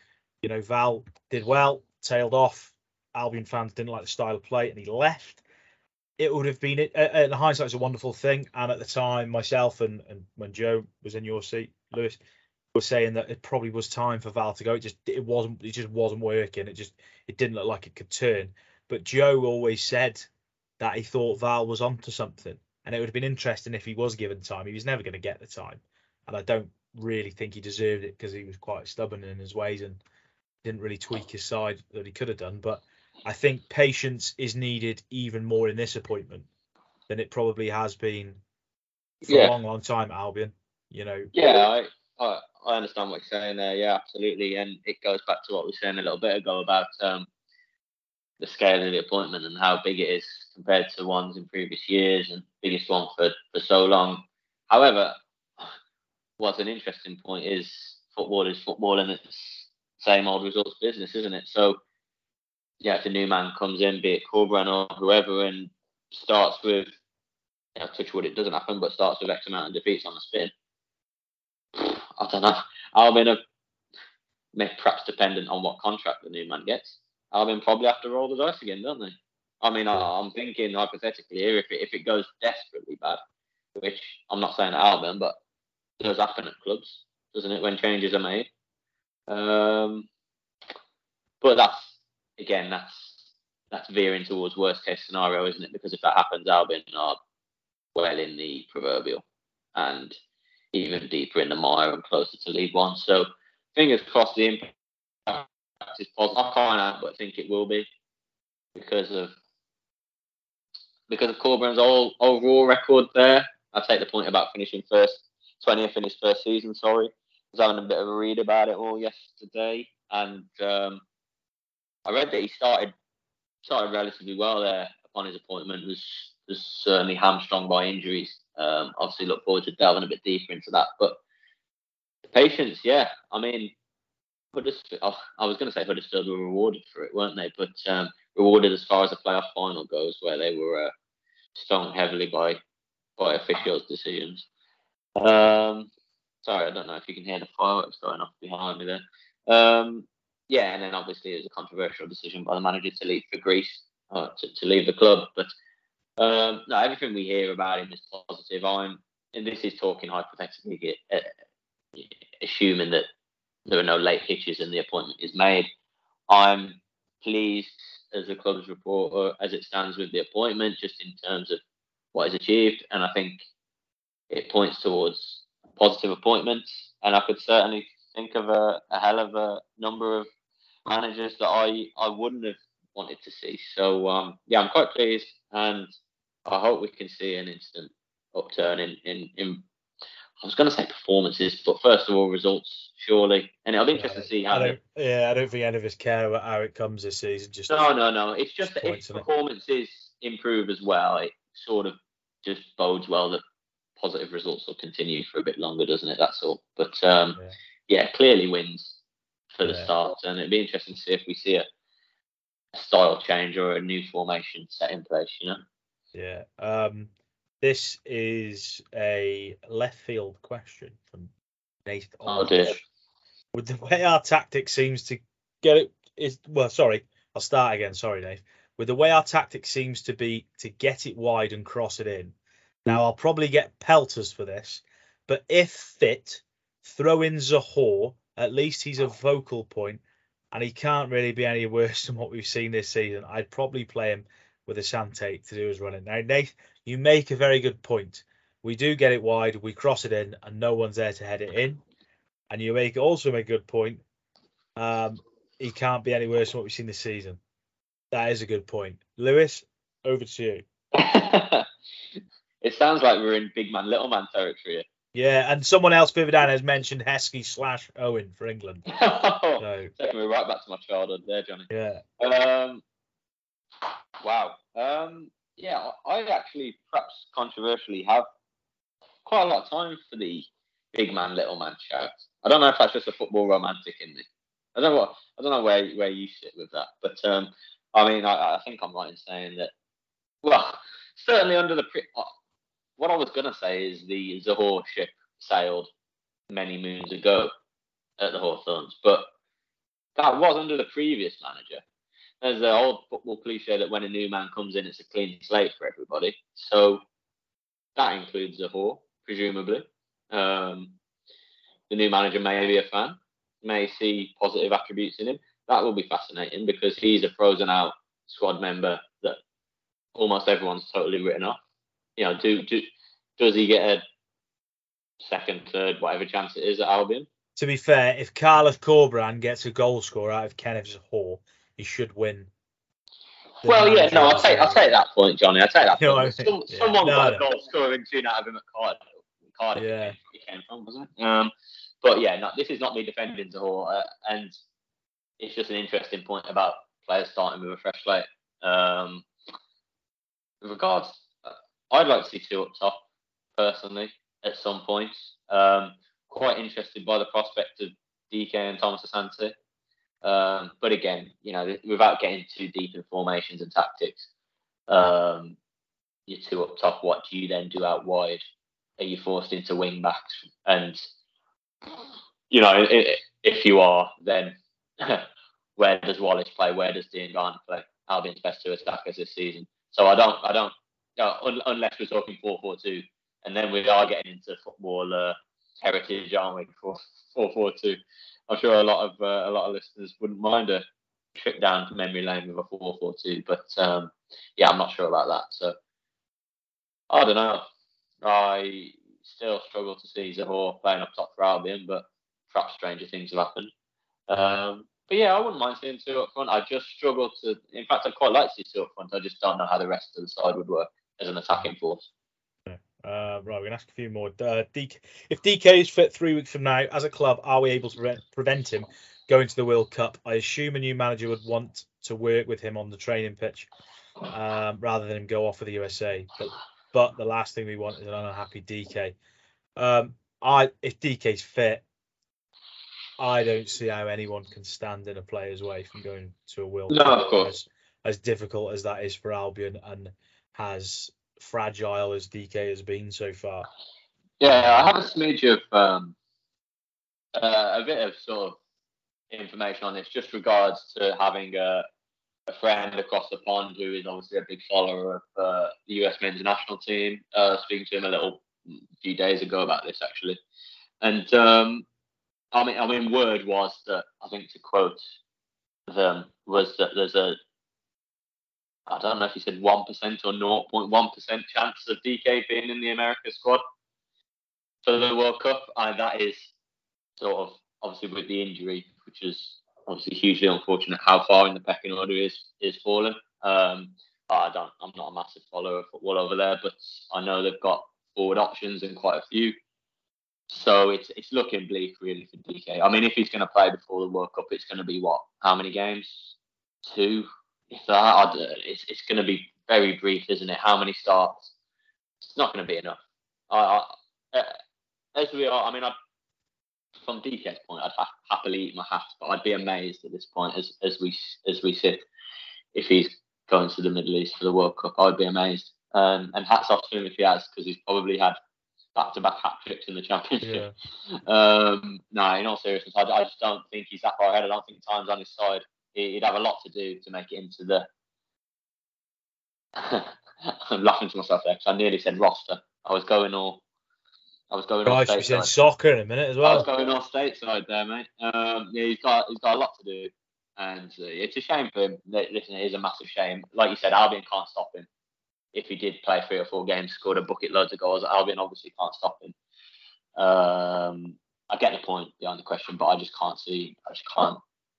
you know, Val did well, tailed off. Albion fans didn't like the style of play, and he left. It would have been, uh, uh, in hindsight, it's a wonderful thing. And at the time, myself and, and when Joe was in your seat, Lewis, were saying that it probably was time for Val to go. It just, it wasn't, it just wasn't working. It just, it didn't look like it could turn. But Joe always said that he thought Val was onto something, and it would have been interesting if he was given time. He was never going to get the time, and I don't really think he deserved it because he was quite stubborn in his ways and didn't really tweak his side that he could have done. But I think patience is needed even more in this appointment than it probably has been for Yeah. a long, long time at Albion. You know, Yeah, I, I I understand what you're saying there. Yeah, absolutely, and it goes back to what we were saying a little bit ago about um, the scale of the appointment and how big it is compared to ones in previous years and biggest one for for so long. However, what's an interesting point is football is football and it's same old results business, isn't it? So yeah, if a new man comes in, be it Corberan or whoever, and starts with you know, touch wood, it doesn't happen, but starts with X amount of defeats on the spin. I don't know. Albion may- perhaps dependent on what contract the new man gets. Albion probably have to roll the dice again, don't they? I mean, I, I'm thinking hypothetically here, if it, if it goes desperately bad, which I'm not saying at Albion, but does happen at clubs, doesn't it, when changes are made? Um, but that's again, that's that's veering towards worst case scenario, isn't it? Because if that happens, Albion are well in the proverbial and even deeper in the mire and closer to League One. So fingers crossed the impact is positive. I can't help but think it will be because of because of Corberan's all, overall record there. I take the point about finishing first, 20th in his first season. Sorry, I was having a bit of a read about it all yesterday, and um, I read that he started started relatively well there upon his appointment. Was was certainly hamstrung by injuries. Um, obviously, look forward to delving a bit deeper into that. But the patience, yeah, I mean, Huddersfield. Oh, I was going to say Huddersfield were rewarded for it, weren't they? But um, rewarded as far as the playoff final goes, where they were uh, stung heavily by by officials' decisions. Um, sorry, I don't know if you can hear the fireworks going off behind me there. Um, yeah, and then obviously it was a controversial decision by the manager to leave for Greece, uh, to, to leave the club. But um, no, everything we hear about him is positive. I'm, and this is talking hypothetically, uh, assuming that there are no late hitches and the appointment is made. I'm pleased as a club's reporter as it stands with the appointment, just in terms of what is achieved, and I think it points towards positive appointments. And I could certainly think of a, a hell of a number of managers that I, I wouldn't have wanted to see. So um, yeah, I'm quite pleased, and I hope we can see an instant upturn in in, in I was going to say performances, but first of all, results, surely. And it'll be interesting to see how. I don't, yeah, I don't think any of us care about how it comes this season. Just No, no, no. It's just that if isn't it? performances improve as well, it sort of just bodes well that positive results will continue for a bit longer, doesn't it? That's all. But um, Yeah. yeah. clearly wins for the Yeah. start, and it'd be interesting to see if we see a, a style change or a new formation set in place. You know. Yeah. Um, this is a left field question from Nathan. Oh, dear. With the way our tactic seems to get it is well, sorry, I'll start again. Sorry, Dave. With the way our tactic seems to be to get it wide and cross it in. Now I'll probably get pelters for this, but if fit, throw in Zohore. At least he's a vocal point, and he can't really be any worse than what we've seen this season. I'd probably play him with Asante to do his running. Now, Nate, you make a very good point. We do get it wide, we cross it in, and no one's there to head it in. And you make also make a good point. Um, he can't be any worse than what we've seen this season. That is a good point. Lewis, over to you. it sounds like we're in big man, little man territory. Yeah, and someone else down has mentioned Heskey slash Owen for England. So Taking me right back to my childhood there, Johnny. yeah, Um, wow. Um, yeah, I actually perhaps controversially have quite a lot of time for the big man, little man shout. I don't know if that's just a football romantic in me. I don't know what I don't know where where you sit with that, but um, I mean, I, I think I'm right in saying that. Well, certainly under the pre- uh, what I was gonna say is the Zohore ship sailed many moons ago at the Hawthorns, but that was under the previous manager. There's the old football cliche that when a new man comes in, it's a clean slate for everybody. So that includes Zohore, presumably. Um, the new manager may be a fan, may see positive attributes in him. That will be fascinating because he's a frozen out squad member that almost everyone's totally written off. You know, do, do does he get a second, third, whatever chance it is at Albion? To be fair, if Carlos Corberan gets a goal score out of Kenneth Zohore, he should win. Well, yeah, no, I'll take I'll take that point, Johnny. I'll take that You point. what I mean? Yeah. Someone No, got a goal scoring tune out of him at Cardiff. Cardiff Yeah. he came from, wasn't it? Um, but yeah, no, this is not me defending Zohore, uh, and it's just an interesting point about players starting with a fresh slate. Um, with regards, uh, I'd like to see two up top personally at some point. Um, quite interested by the prospect of Dike and Thomas Asante. Um, but again, you know, without getting too deep in formations and tactics, um, your two up top, what do you then do out wide? Are you forced into wing backs? And, you know, i- i- if you are, then where does Wallace play? Where does Diangana play? Albion's best two attackers this season. So I don't, I don't, you know, un- unless we're talking 4 4 2, and then we are getting into football uh, heritage, aren't we? 4 4 2. I'm sure a lot of uh, a lot of listeners wouldn't mind a trip down to memory lane with a 4 4 2, but um, yeah, I'm not sure about that. So I don't know. I still struggle to see Zohore playing up top for Albion, but perhaps stranger things have happened. Um, but yeah, I wouldn't mind seeing two up front. I just struggle to. In fact, I'd quite like to see two up front. I just don't know how the rest of the side would work as an attacking force. Uh, right, we're gonna ask a few more. Uh, Dike, if Dike is fit three weeks from now, as a club, are we able to prevent, prevent him going to the World Cup? I assume a new manager would want to work with him on the training pitch um, rather than him go off for the USA. But but the last thing we want is an unhappy Dike. Um, I if Dike's fit, I don't see how anyone can stand in a player's way from going to a World No, Cup. of course. As, as difficult as that is for Albion and as fragile as Dike has been so far. Yeah, I have a smidge of um, uh, a bit of sort of information on this, just regards to having a, a friend across the pond who is obviously a big follower of uh, the US men's national team. Uh, speaking to him a little few days ago about this actually, and um, I mean, I mean, word was that I think to quote them was that there's a I don't know if he said one percent or 0.1 percent chance of Dike being in the America squad for the World Cup, and that is sort of obviously with the injury, which is obviously hugely unfortunate. How far in the pecking order is is fallen. Um, I don't. I'm not a massive follower of football over there, but I know they've got forward options and quite a few. So it's it's looking bleak really for Dike. I mean, if he's going to play before the World Cup, it's going to be what? How many games? Two. If that, I it's it's going to be very brief, isn't it? How many starts? It's not going to be enough. I, I, as we are, I mean, I, from Dike's point, I'd ha- happily eat my hat, but I'd be amazed at this point as as we as we sit if he's going to the Middle East for the World Cup. I'd be amazed. Um, and hats off to him if he has, because he's probably had back-to-back hat tricks in the championship. Yeah. Um, no, in all seriousness, I, I, just don't think he's that far ahead. I don't think time's on his side. He'd have a lot to do to make it into the. I'm laughing to myself there because I nearly said roster. I was going all. I was going all. Right, said soccer in a minute as well. I was going all stateside there, mate. Um, yeah, he's got he's got a lot to do, and uh, it's a shame for him. Listen, it is a massive shame. Like you said, Albion can't stop him if he did play three or four games, scored a bucket loads of goals, Albion obviously can't stop him. Um, I get the point behind the question, but I just can't see. I just can't.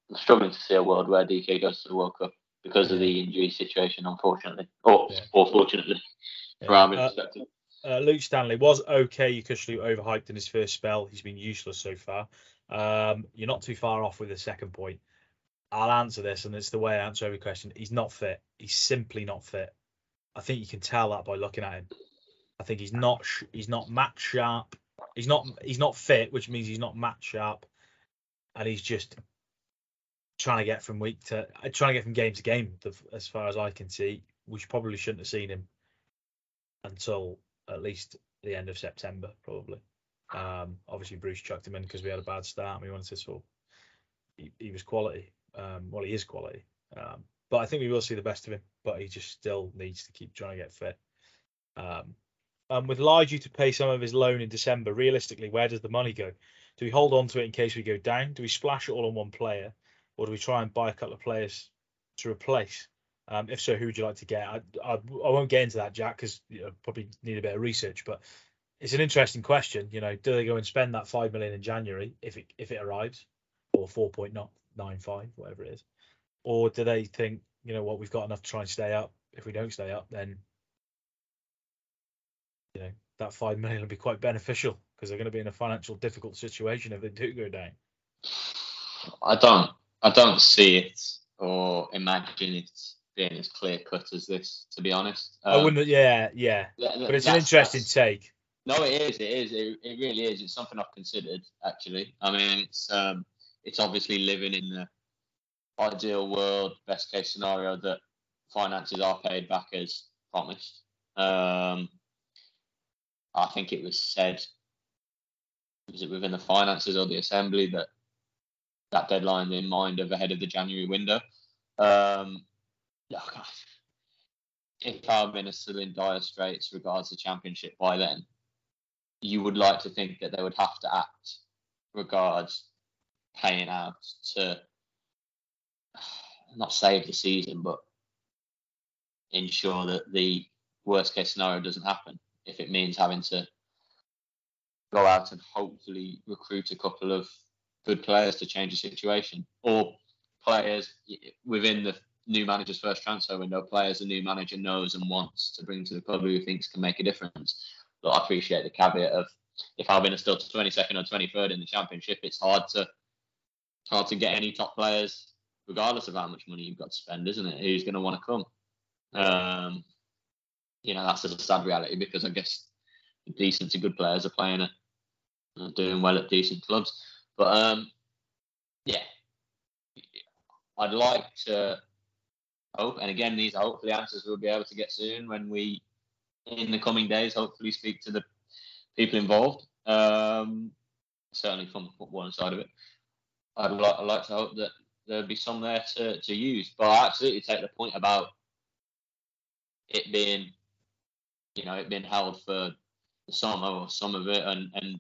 I'm struggling to see a world where Dike goes to the World Cup because of the injury situation, unfortunately, or yeah. or fortunately, yeah. from our uh, perspective. Uh, Luke Stanley was Okay Yokuşlu overhyped in his first spell. He's been useless so far. Um, you're not too far off with the second point. I'll answer this, and it's the way I answer every question. He's not fit. He's simply not fit. I think you can tell that by looking at him. I think he's not he's not match sharp. He's not he's not fit, which means he's not match sharp, and he's just trying to get from week to uh, trying to get from game to game. As far as I can see, we probably shouldn't have seen him until at least the end of September, probably. Um, obviously, Bruce chucked him in because we had a bad start and we wanted to sort. He, he was quality. Um, well, he is quality. Um, but I think we will see the best of him. But he just still needs to keep trying to get fit. Um, with Lai due to pay some of his loan in December, realistically, where does the money go? Do we hold on to it in case we go down? Do we splash it all on one player, or do we try and buy a couple of players to replace? Um, if so, who would you like to get? I, I, I won't get into that, Jack, because you know, probably need a bit of research. But it's an interesting question. You know, do they go and spend that five million in January if it if it arrives, or four point nine five, whatever it is? or do they think you know what we've got enough to try and stay up? If we don't stay up, then you know that five million will be quite beneficial because they're going to be in a financial difficult situation if they do go down. I don't, I don't see it or imagine it being as clear cut as this. To be honest, um, I wouldn't. Yeah, yeah, but it's an interesting take. No, it is. It is. It, it really is. It's something I've considered actually. I mean, it's um, it's obviously living in the ideal world, best case scenario that finances are paid back as promised. Um, I think it was said, was it within the finances or the assembly that that deadline in mind of ahead of the January window. Um, if Albion are still in dire straits regards the championship by then, you would like to think that they would have to act regards paying out to not save the season, but ensure that the worst case scenario doesn't happen. If it means having to go out and hopefully recruit a couple of good players to change the situation, or players within the new manager's first transfer window, players the new manager knows and wants to bring to the club who he thinks can make a difference. But I appreciate the caveat of if Albion are still 22nd or 23rd in the championship, it's hard to hard to get any top players regardless of how much money you've got to spend, isn't it? Who's going to want to come? Um, you know, that's a sad reality because I guess decent to good players are playing uh, doing well at decent clubs. But um, yeah, I'd like to hope, and again, these are hopefully answers we'll be able to get soon when we, in the coming days, hopefully speak to the people involved. Um, certainly from one side of it. I'd, I'd like to hope that there'd be some there to, to use. But I absolutely take the point about it being, you know, it being held for the summer or some of it, and and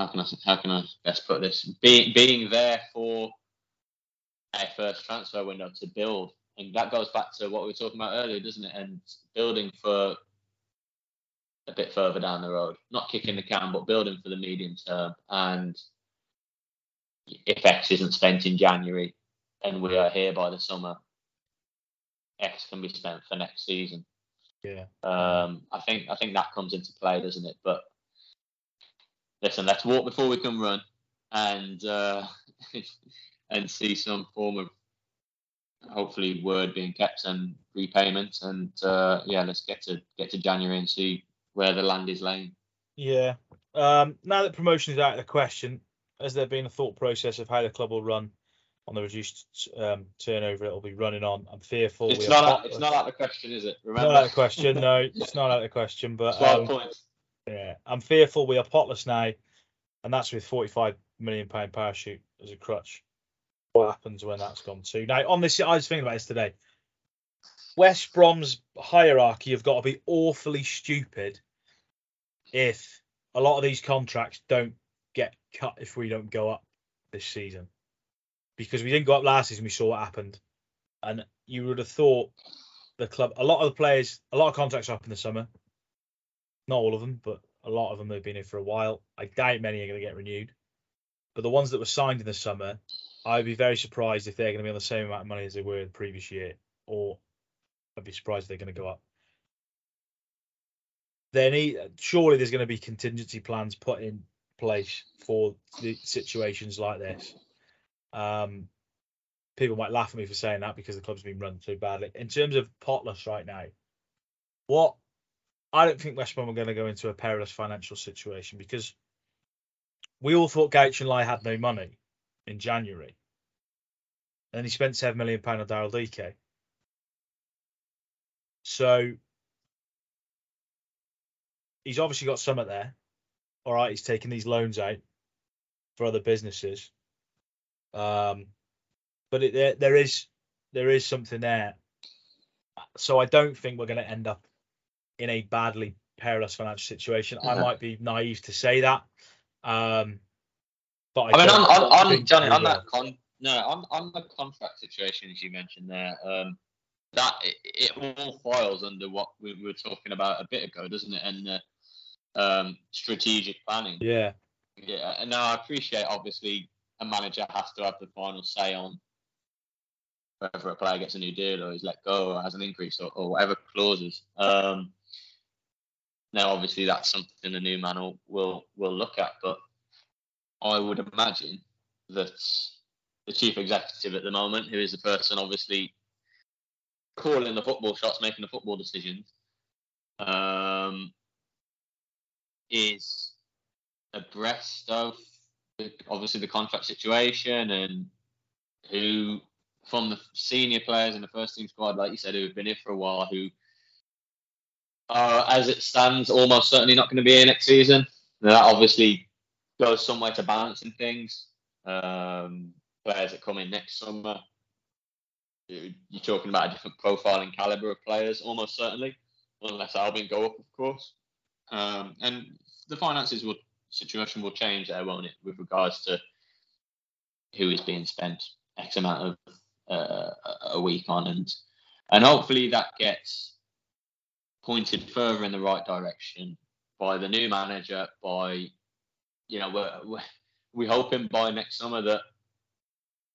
how can I how can I best put this? Being being there for a first transfer window to build, and that goes back to what we were talking about earlier, doesn't it? And building for a bit further down the road. Not kicking the can, but building for the medium term. And if X isn't spent in January and we are here by the summer, X can be spent for next season. Yeah. Um, I think I think that comes into play, doesn't it? But listen, let's walk before we can run, and uh, and see some form of hopefully word being kept and repayment, And uh, yeah, let's get to get to January and see where the land is laying. Yeah. Um, now that promotion is out of the question, has there been a thought process of how the club will run on the reduced um, turnover it'll be running on? I'm fearful. It's not. Out, it's not out of the question, is it? Remember? Not out of the question. No, it's not out of the question. But um, points. Yeah, I'm fearful we are potless now, and that's with 45 million pound parachute as a crutch. What happens when that's gone too? Now, on this, I was thinking about this today. West Brom's hierarchy have got to be awfully stupid if a lot of these contracts don't get cut if we don't go up this season. Because we didn't go up last season, we saw what happened. And you would have thought the club, a lot of the players, a lot of contracts are up in the summer. Not all of them, but a lot of them have been here for a while. I doubt many are going to get renewed. But the ones that were signed in the summer, I'd be very surprised if they're going to be on the same amount of money as they were the previous year, or I'd be surprised if they're going to go up. Then surely there's going to be contingency plans put in place for the situations like this. Um, people might laugh at me for saying that because the club's been run so badly. In terms of potless right now, what I don't think West Brom are going to go into a perilous financial situation because we all thought Guochuan Lai had no money in January. And he spent seven million pound on Daryl Dike. So he's obviously got some there. All right, he's taking these loans out for other businesses. Um, but it, there, there is there is something there. So I don't think we're going to end up in a badly perilous financial situation. I might be naive to say that. Um, but I, I mean, on, on, on Johnny, on that con, no, on, on the contract situation as you mentioned there, um, that it, it, all files under what we were talking about a bit ago, doesn't it? And the um, strategic planning. Yeah. Yeah, and now I appreciate obviously a manager has to have the final say on whether a player gets a new deal or is let go or has an increase or, or whatever clauses. Um, now, obviously, that's something the new man will, will will look at, but I would imagine that the chief executive at the moment, who is the person obviously calling the football shots, making the football decisions, um, is abreast of the, obviously the contract situation and who from the senior players in the first team squad, like you said, who have been here for a while, who are, as it stands, almost certainly not going to be here next season. Now, that obviously goes somewhere to balancing things. Um, players that come in next summer, you're talking about a different profile and caliber of players, almost certainly, unless Albion go up, of course. Um, and the finances will situation will change there, won't it, with regards to who is being spent X amount of uh, a week on, and and hopefully that gets pointed further in the right direction by the new manager, by you know, we're, we're, hoping by next summer that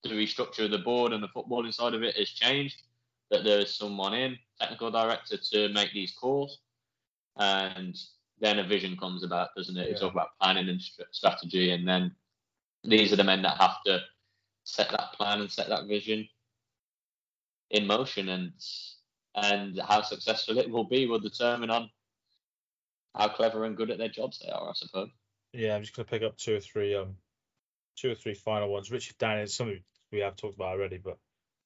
the restructure of the board and the footballing side of it has changed, that there's someone in, technical director, to make these calls. And then a vision comes about, doesn't it? Yeah. Talk about planning and strategy, and then these are the men that have to set that plan and set that vision in motion, and and how successful it will be will determine on how clever and good at their jobs they are, I suppose. Yeah, I'm just going to pick up two or three, um, two or three final ones. Richard Downing, some we have talked about already, but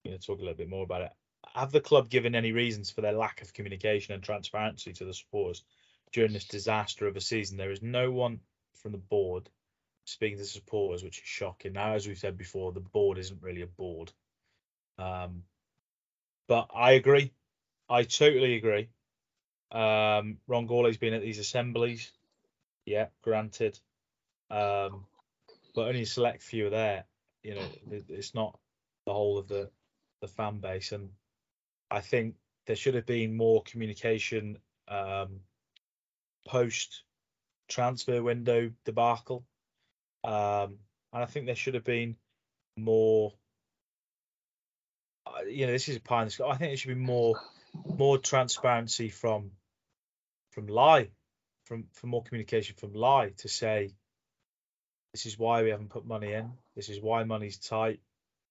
going to talk a little bit more about it. Have the club given any reasons for their lack of communication and transparency to the supporters during this disaster of a season? There is no one from the board speaking to supporters, which is shocking. Now, as we've said before, the board isn't really a board. Um, but I agree. I totally agree. Um, Ron Gourlay's been at these assemblies yeah, granted. Um, but only a select few are there. You know, it's not the whole of the the fan base, and I think there should have been more communication um, post transfer window debacle, um, and I think there should have been more. Uh, you know, this is a pie in the sky. I think there should be more more transparency from from Lai from for more communication from Lai to say this is why we haven't put money in, this is why money's tight,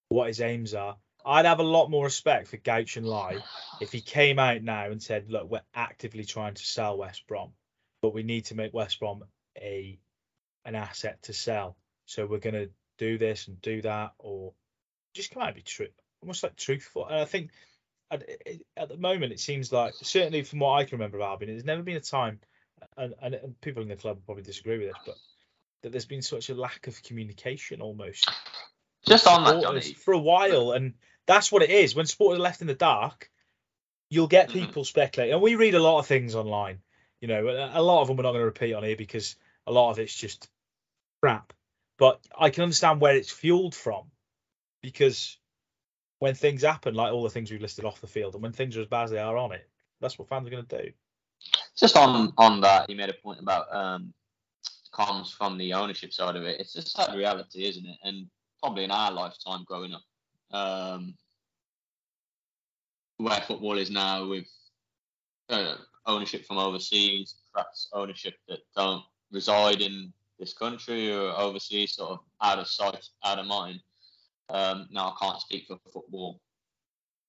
what his aims are, I'd have a lot more respect for Guochuan Lai if he came out now and said, "Look, we're actively trying to sell West Brom, but we need to make West Brom a an asset to sell. So we're going to do this and do that, or just come out and be true, almost like truthful." And I think at, at the moment it seems like, certainly from what I can remember of Albion, there's never been a time, and, and, and people in the club probably disagree with this, but that there's been such a lack of communication almost just on that, Johnny. for a while, and that's what it is. When supporters are left in the dark, you'll get Mm-hmm. people speculating, and we read a lot of things online. You know, a lot of them we're not going to repeat on here because a lot of it's just crap. But I can understand where it's fueled from, because when things happen, like all the things we've listed off the field, and when things are as bad as they are on it, that's what fans are going to do. just on on that, you made a point about um, from the ownership side of it. It's a sad reality, isn't it? And probably in our lifetime growing up, um, where football is now with uh, ownership from overseas, perhaps ownership that don't reside in this country or overseas, sort of out of sight, out of mind. Um, now I can't speak for football,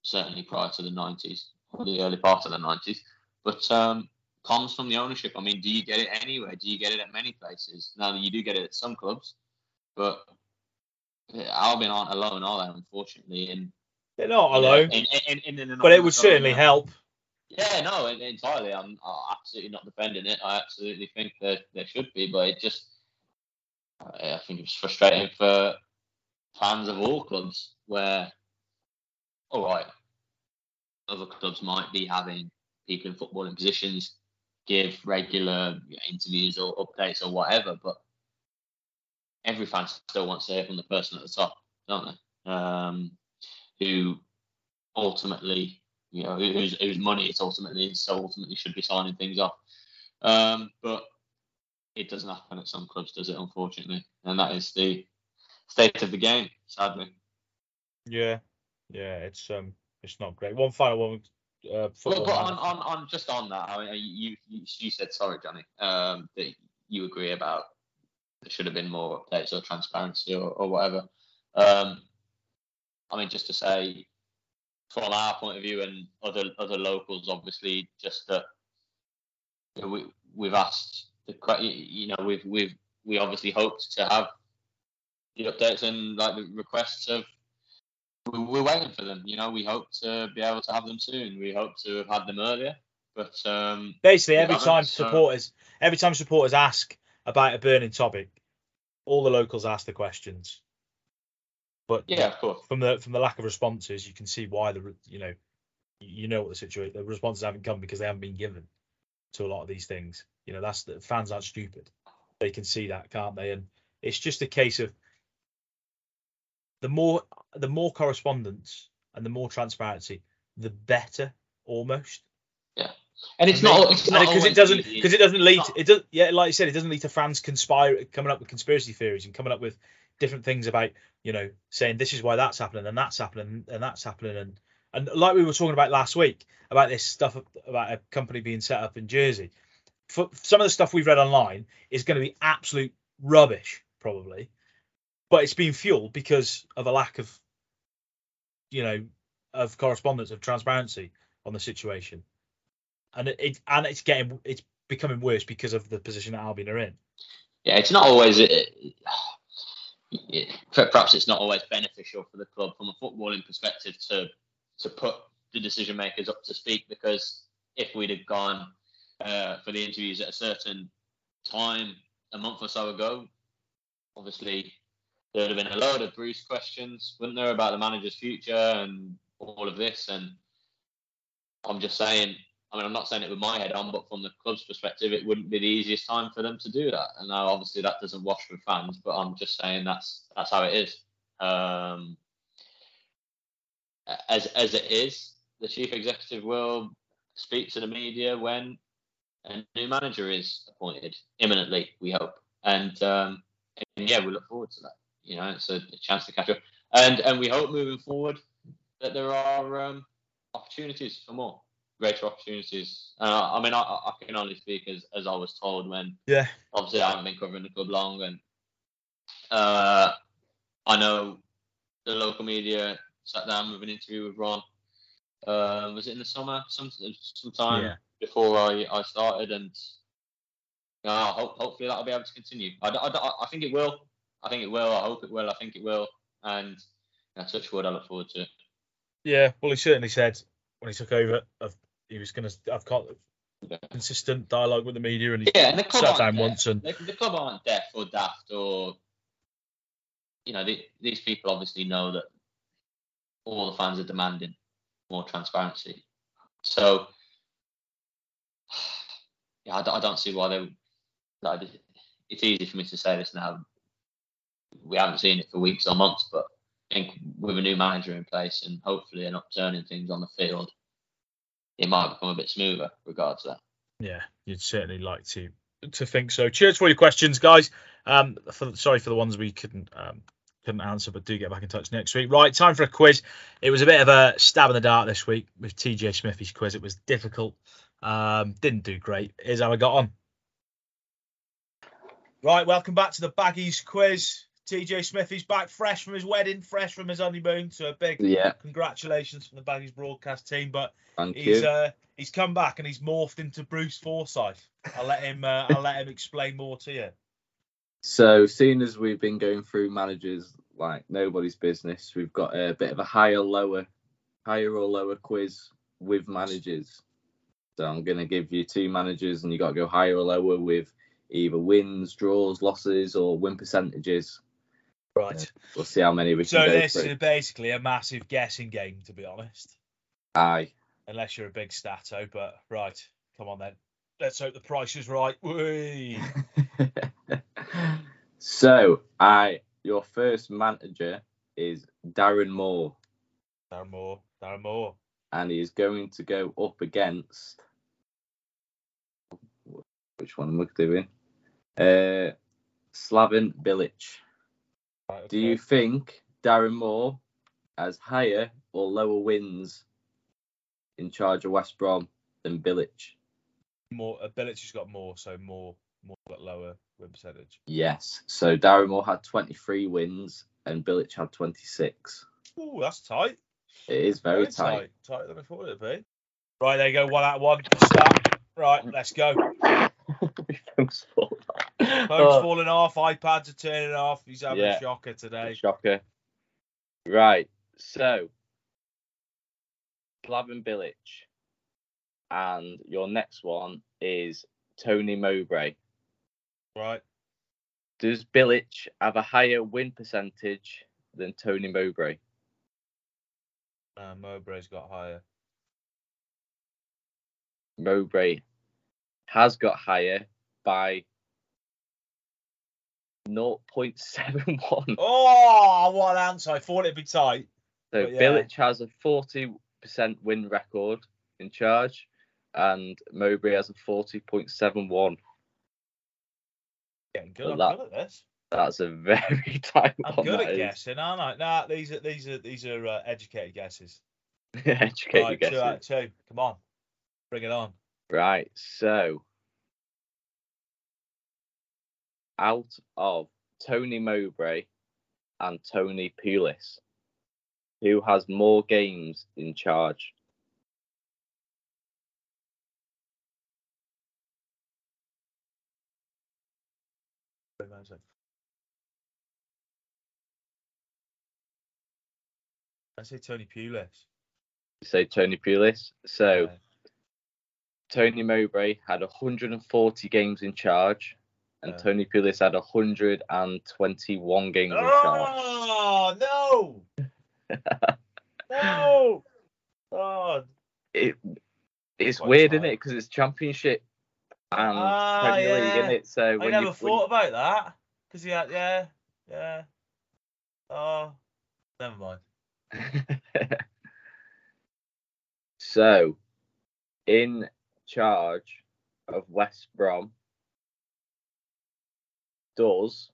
certainly prior to the 90s, or the early part of the 90s, but um, comes from the ownership. I mean, do you get it anywhere? Do you get it at many places? Now you do get it at some clubs, but yeah, Albion aren't alone, are they? Unfortunately, in They're not alone, in, in, in, but it would certainly help. Yeah, no, entirely. I'm uh, absolutely not defending it. I absolutely think that there should be, but it just, I I think it's frustrating for fans of all clubs where, all right, other clubs might be having people in footballing positions give regular interviews or updates or whatever, but every fan still wants to hear from the person at the top, don't they? Um, who ultimately you know, whose, whose money it's ultimately so ultimately should be signing things off. Um, but it doesn't happen at some clubs, does it? Unfortunately, and that is the state of the game, sadly. Yeah, yeah, it's um, it's not great. One final one. Uh, Well, but on, on, on just on that, I mean, you, you you said sorry, Johnny, um, that you agree about there should have been more updates or transparency or, or whatever. Um, I mean, just to say, from our point of view and other other locals, obviously, just that we we've asked the you know we've we've we obviously hoped to have the updates and like the requests of we- we're waiting for them. You know, we hope to be able to have them soon. We hope to have had them earlier, but um, Basically, every time so- supporters, every time supporters ask about a burning topic, all the locals ask the questions. But yeah, of course. from the from the lack of responses, you can see why the you know you know what the situation. The responses haven't come because they haven't been given to a lot of these things. You know, that's the fans aren't stupid. They can see that, can't they? And it's just a case of the more the more correspondence and the more transparency, the better almost. And it's And it's and not because it doesn't because it doesn't lead it does yeah like you said it doesn't lead to fans conspire coming up with conspiracy theories and coming up with different things about you know saying this is why that's happening and that's happening and that's happening. And and like we were talking about last week about this stuff about a company being set up in Jersey for some of the stuff we've read online is going to be absolute rubbish probably but it's been fueled because of a lack of you know of correspondence of transparency on the situation and it, it and it's getting it's becoming worse because of the position that Albion are in. yeah, it's not always. It, it, perhaps it's not always beneficial for the club from a footballing perspective to to put the decision makers up to speak because if we'd have gone uh, for the interviews at a certain time a month or so ago, obviously there would have been a load of Bruce questions, wouldn't there, about the manager's future and all of this. And I'm just saying, I mean, I'm not saying it with my head on, but from the club's perspective, it wouldn't be the easiest time for them to do that. And now, obviously, that doesn't wash with fans, but I'm just saying that's that's how it is. Um, as as it is, the chief executive will speak to the media when a new manager is appointed imminently. We hope, and um, and yeah, we look forward to that. You know, it's a, chance to catch up, and and we hope moving forward that there are um, opportunities for more greater opportunities. Uh, I mean, I, I can only speak as, as I was told when Yeah, obviously I haven't been covering the club long, and uh, I know the local media sat down with an interview with Ron. Um, was it in the summer? Some sometime Yeah. before I, I started, and ho- hopefully that'll be able to continue. I I think it will. I think it will. I hope it will. I think it will. And know, touch wood. I look forward to it. Yeah, well, he certainly said when he took over, of, he was going to I've Yeah. consistent dialogue with the media, and he Yeah, and the club sat down deaf. once and the, the club aren't deaf or daft or you know the, these people obviously know that all the fans are demanding more transparency so yeah i, don't- I don't see why they like, it's easy for me to say this now we haven't seen it for weeks or months but i think with a new manager in place and hopefully an upturn in things on the field it might become a bit smoother regards that yeah, you'd certainly like to to think so. Cheers for your questions, guys. Um, for, sorry for the ones we couldn't um, couldn't answer, but do get back in touch next week. Right, time for a quiz. It was a bit of a stab in the dark this week with TJ Smithy's quiz. It was difficult. Um, didn't do great. Here's how I got on. Right, welcome back to the Baggies quiz. TJ Smithy's back fresh from his wedding, fresh from his honeymoon. So a big Yeah, congratulations from the Baggies broadcast team. But thank he's uh, he's come back and he's morphed into Bruce Forsyth. I'll let him uh, I'll let him explain more to you. So, seeing as we've been going through managers like nobody's business, we've got a bit of a higher, lower, higher or lower quiz with managers. So, I'm going to give you two managers, and you got to go higher or lower with either wins, draws, losses, or win percentages. Right. We'll see how many we So can go this through. is basically a massive guessing game, to be honest. Aye. Unless you're a big stato, but right, come on then. Let's hope the price is right. Whee! so, I your first manager is Darren Moore, Darren Moore, Darren Moore. and he is going to go up against which one am I doing? Uh, Slaven Bilic. Right, Do you think Darren Moore has higher or lower wins in charge of West Brom than Bilic? more? Uh, Bilic has got more, so more, more but lower win percentage. Yes. So Darren Moore had 23 wins and Bilic had 26. Ooh, that's tight. It is very tight. Tighter than I thought it'd be. Right, there you go. One out, one. Start. Right, let's go. Full. Phone's Oh, falling off. iPads are turning off. He's having Yeah. a shocker today. Shocker. Right. So, Slaven Bilic. And your next one is Tony Mowbray. Right. Does Bilic have a higher win percentage than Tony Mowbray? Uh, Mowbray's got higher. Mowbray has got higher by 0.71. Oh, what an answer. I thought it'd be tight. So yeah. Bilic has a 40% win record in charge, and Mowbray has a 40.71. Getting good. I'm that- good at this. That's a very tight I'm one. good at is. guessing, aren't I? Nah, these are these are these are uh, educated guesses. Educated right, two out of two. Come on, bring it on. Right, so out of Tony Mowbray and Tony Pulis, who has more games in charge? I say Tony Pulis. You say Tony Pulis. So Yeah. Tony Mowbray had 140 games in charge, and Yeah. Tony Pulis had 121 games in charge. Oh no! no! Oh, It, it's Quite weird, isn't it? Because it's Championship and Ah, Premier League, yeah. isn't it? So I when never you, thought about that. Because had, yeah, yeah. Oh, never mind. so in charge of West Brom does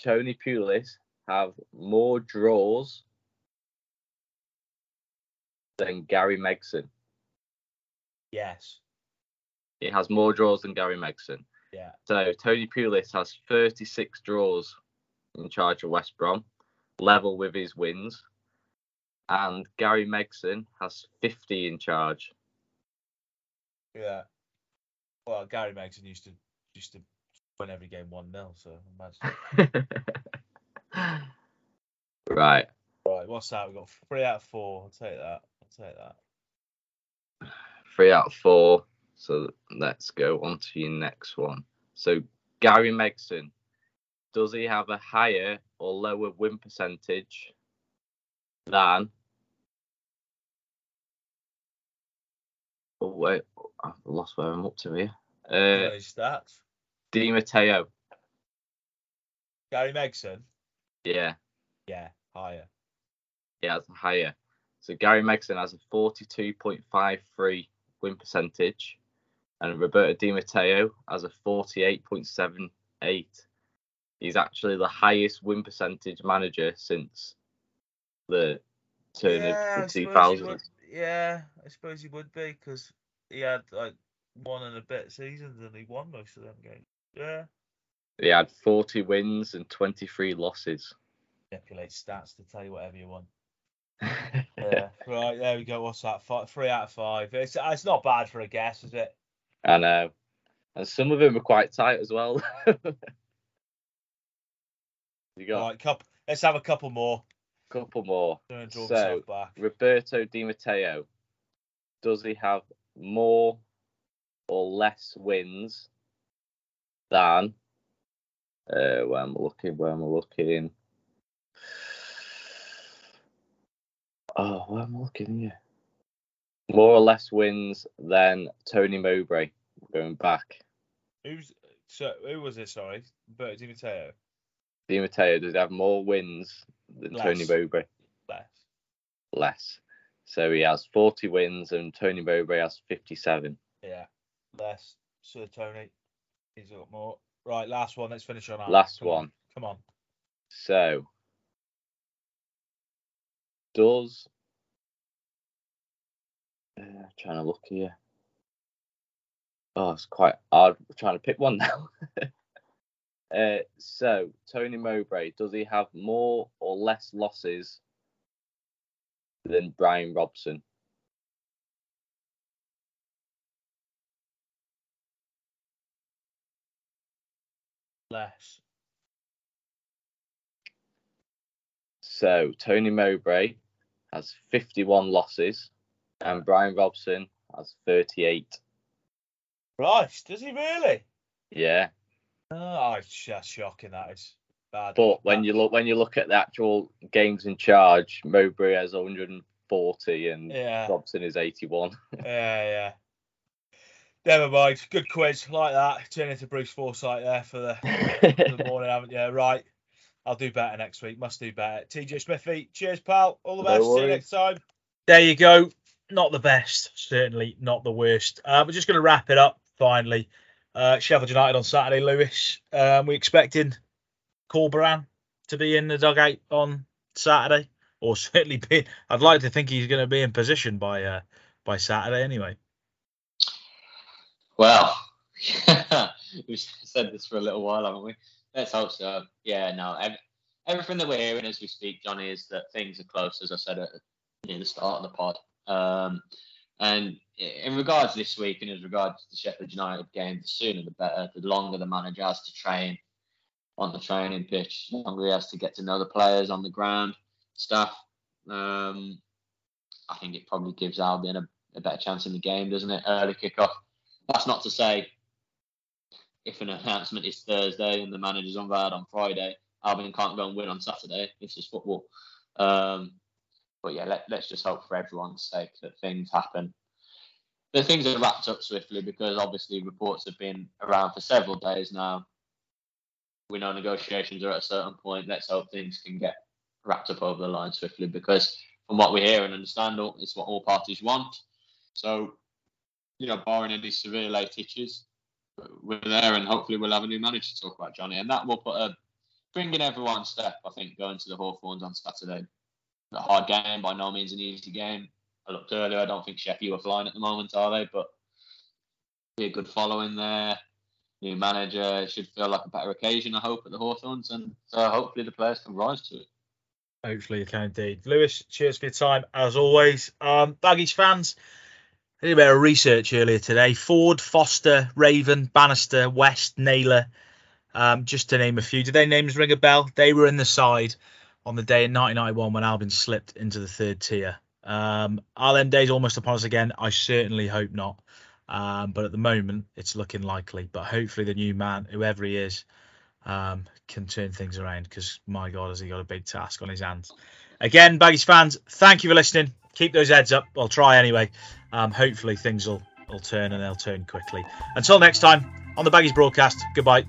Tony Pulis have more draws than Gary Megson? Yes. He has more draws than Gary Megson. Yeah. So Tony Pulis has 36 draws in charge of West Brom, level with his wins. and Gary Megson has 50 in charge. Yeah. Well, Gary Megson used to used to win every game one 0 so imagine. right. Right, what's that? We've got three out of four. I'll take that. I'll take that. Three out of four. So let's go on to your next one. So Gary Megson, does he have a higher or lower win percentage than? Oh wait, I've lost where I'm up to here. Uh, stats. Di Matteo. Gary Megson. Yeah, Yeah, higher. Yeah, higher. So Gary Megson has a 42.53 win percentage, and Roberto Di Matteo has a 48.78. He's actually the highest win percentage manager since the turn Yeah, of the suppose 2000s. would- Yeah, I suppose he would be because he had like one and a bit seasons and he won most of them games. Yeah. He had 40 wins and 23 losses. Manipulate stats to tell you whatever you want. Yeah. right, there we go. What's that? Five, three out of five. It's it's not bad for a guess, is it? I know. And some of them are quite tight as well. you got Right, couple. Let's have a couple more. a couple more. Try and draw So. Roberto Di Matteo, does he have more or less wins than? Uh, where am I looking? Where am I looking? Oh, where am I looking here? More or less wins than Tony Mowbray. Going back, Who's so? Who was it? Sorry, Roberto Di Matteo. Di Matteo does he have more wins than Tony Mowbray? Less. Less. So he has 40 wins and Tony Mowbray has 57. Yeah, less. So Tony, he's got more. Right, last one. Let's finish on that. Last Come on, one. Come on. So, does uh, trying to look here? Oh, it's quite hard trying to pick one now. uh, so, Tony Mowbray, does he have more or less losses than Brian Robson? Less. So, Tony Mowbray has 51 losses, and Brian Robson has 38. Right, does he really? Yeah. Oh, it's just shocking. That is bad. But when you look when you look at the actual games in charge, Mowbray has 140 and yeah, Robson is 81. yeah, yeah. Never mind. Good quiz like that. Turn into Bruce Forsyth there for the, for the morning, haven't you? Right. I'll do better next week. Must do better. TJ Smithy, cheers, pal. All the No best. See you next time. There you go. Not the best, certainly not the worst. Uh, we're just going to wrap it up finally. Uh, Sheffield United on Saturday, Lewis. Um, we expecting Corberan to be in the dugout on Saturday, or certainly be. I'd like to think he's going to be in position by uh, by Saturday anyway. Well, we've said this for a little while, haven't we? Let's hope so. Yeah, no. ev- Everything that we're hearing as we speak, Johnny, is that things are close, as I said at near the start of the pod. Um, and in regards this week and as regards to the Sheffield United game, the sooner the better. The longer the manager has to train on the training pitch, the longer he has to get to know the players on the ground, stuff. Um, I think it probably gives Albion a, a better chance in the game, doesn't it? Early kickoff. That's not to say if an announcement is Thursday and the manager's Vard on Friday, Albion can't go and win on Saturday. This is football. Um, but yeah, let, let's just hope for everyone's sake that things happen. The things are wrapped up swiftly because obviously reports have been around for several days now. We know negotiations are at a certain point. Let's hope things can get wrapped up over the line swiftly because from what we hear and understand, it's what all parties want. So, you know, barring any severe late hitches, we're there and hopefully we'll have a new manager to talk about, Johnny. And that will put a bring in everyone's step, I think, going to the Hawthorns on Saturday. A hard game, by no means an easy game. I looked earlier, I don't think Sheffield are flying at the moment, are they? But be a good following there. New manager should feel like a better occasion, I hope, at the Hawthorns, and uh, hopefully the players can rise to it. Hopefully you can indeed. Lewis, cheers for your time as always. Um, fans, I did a bit of research earlier today. Ford, Foster, Raven, Bannister, West, Naylor, um, just to name a few. Did their names ring a bell? They were in the side on the day in 1991 when Albion slipped into the third tier. Um, are them days almost upon us again? I certainly hope not. Um, but at the moment, it's looking likely. But hopefully, the new man, whoever he is, um, can turn things around because my God, has he got a big task on his hands. Again, Baggies fans, thank you for listening. Keep those heads up. I'll try anyway. Um, hopefully, things will, will turn and they'll turn quickly. Until next time, on the Baggies broadcast, goodbye.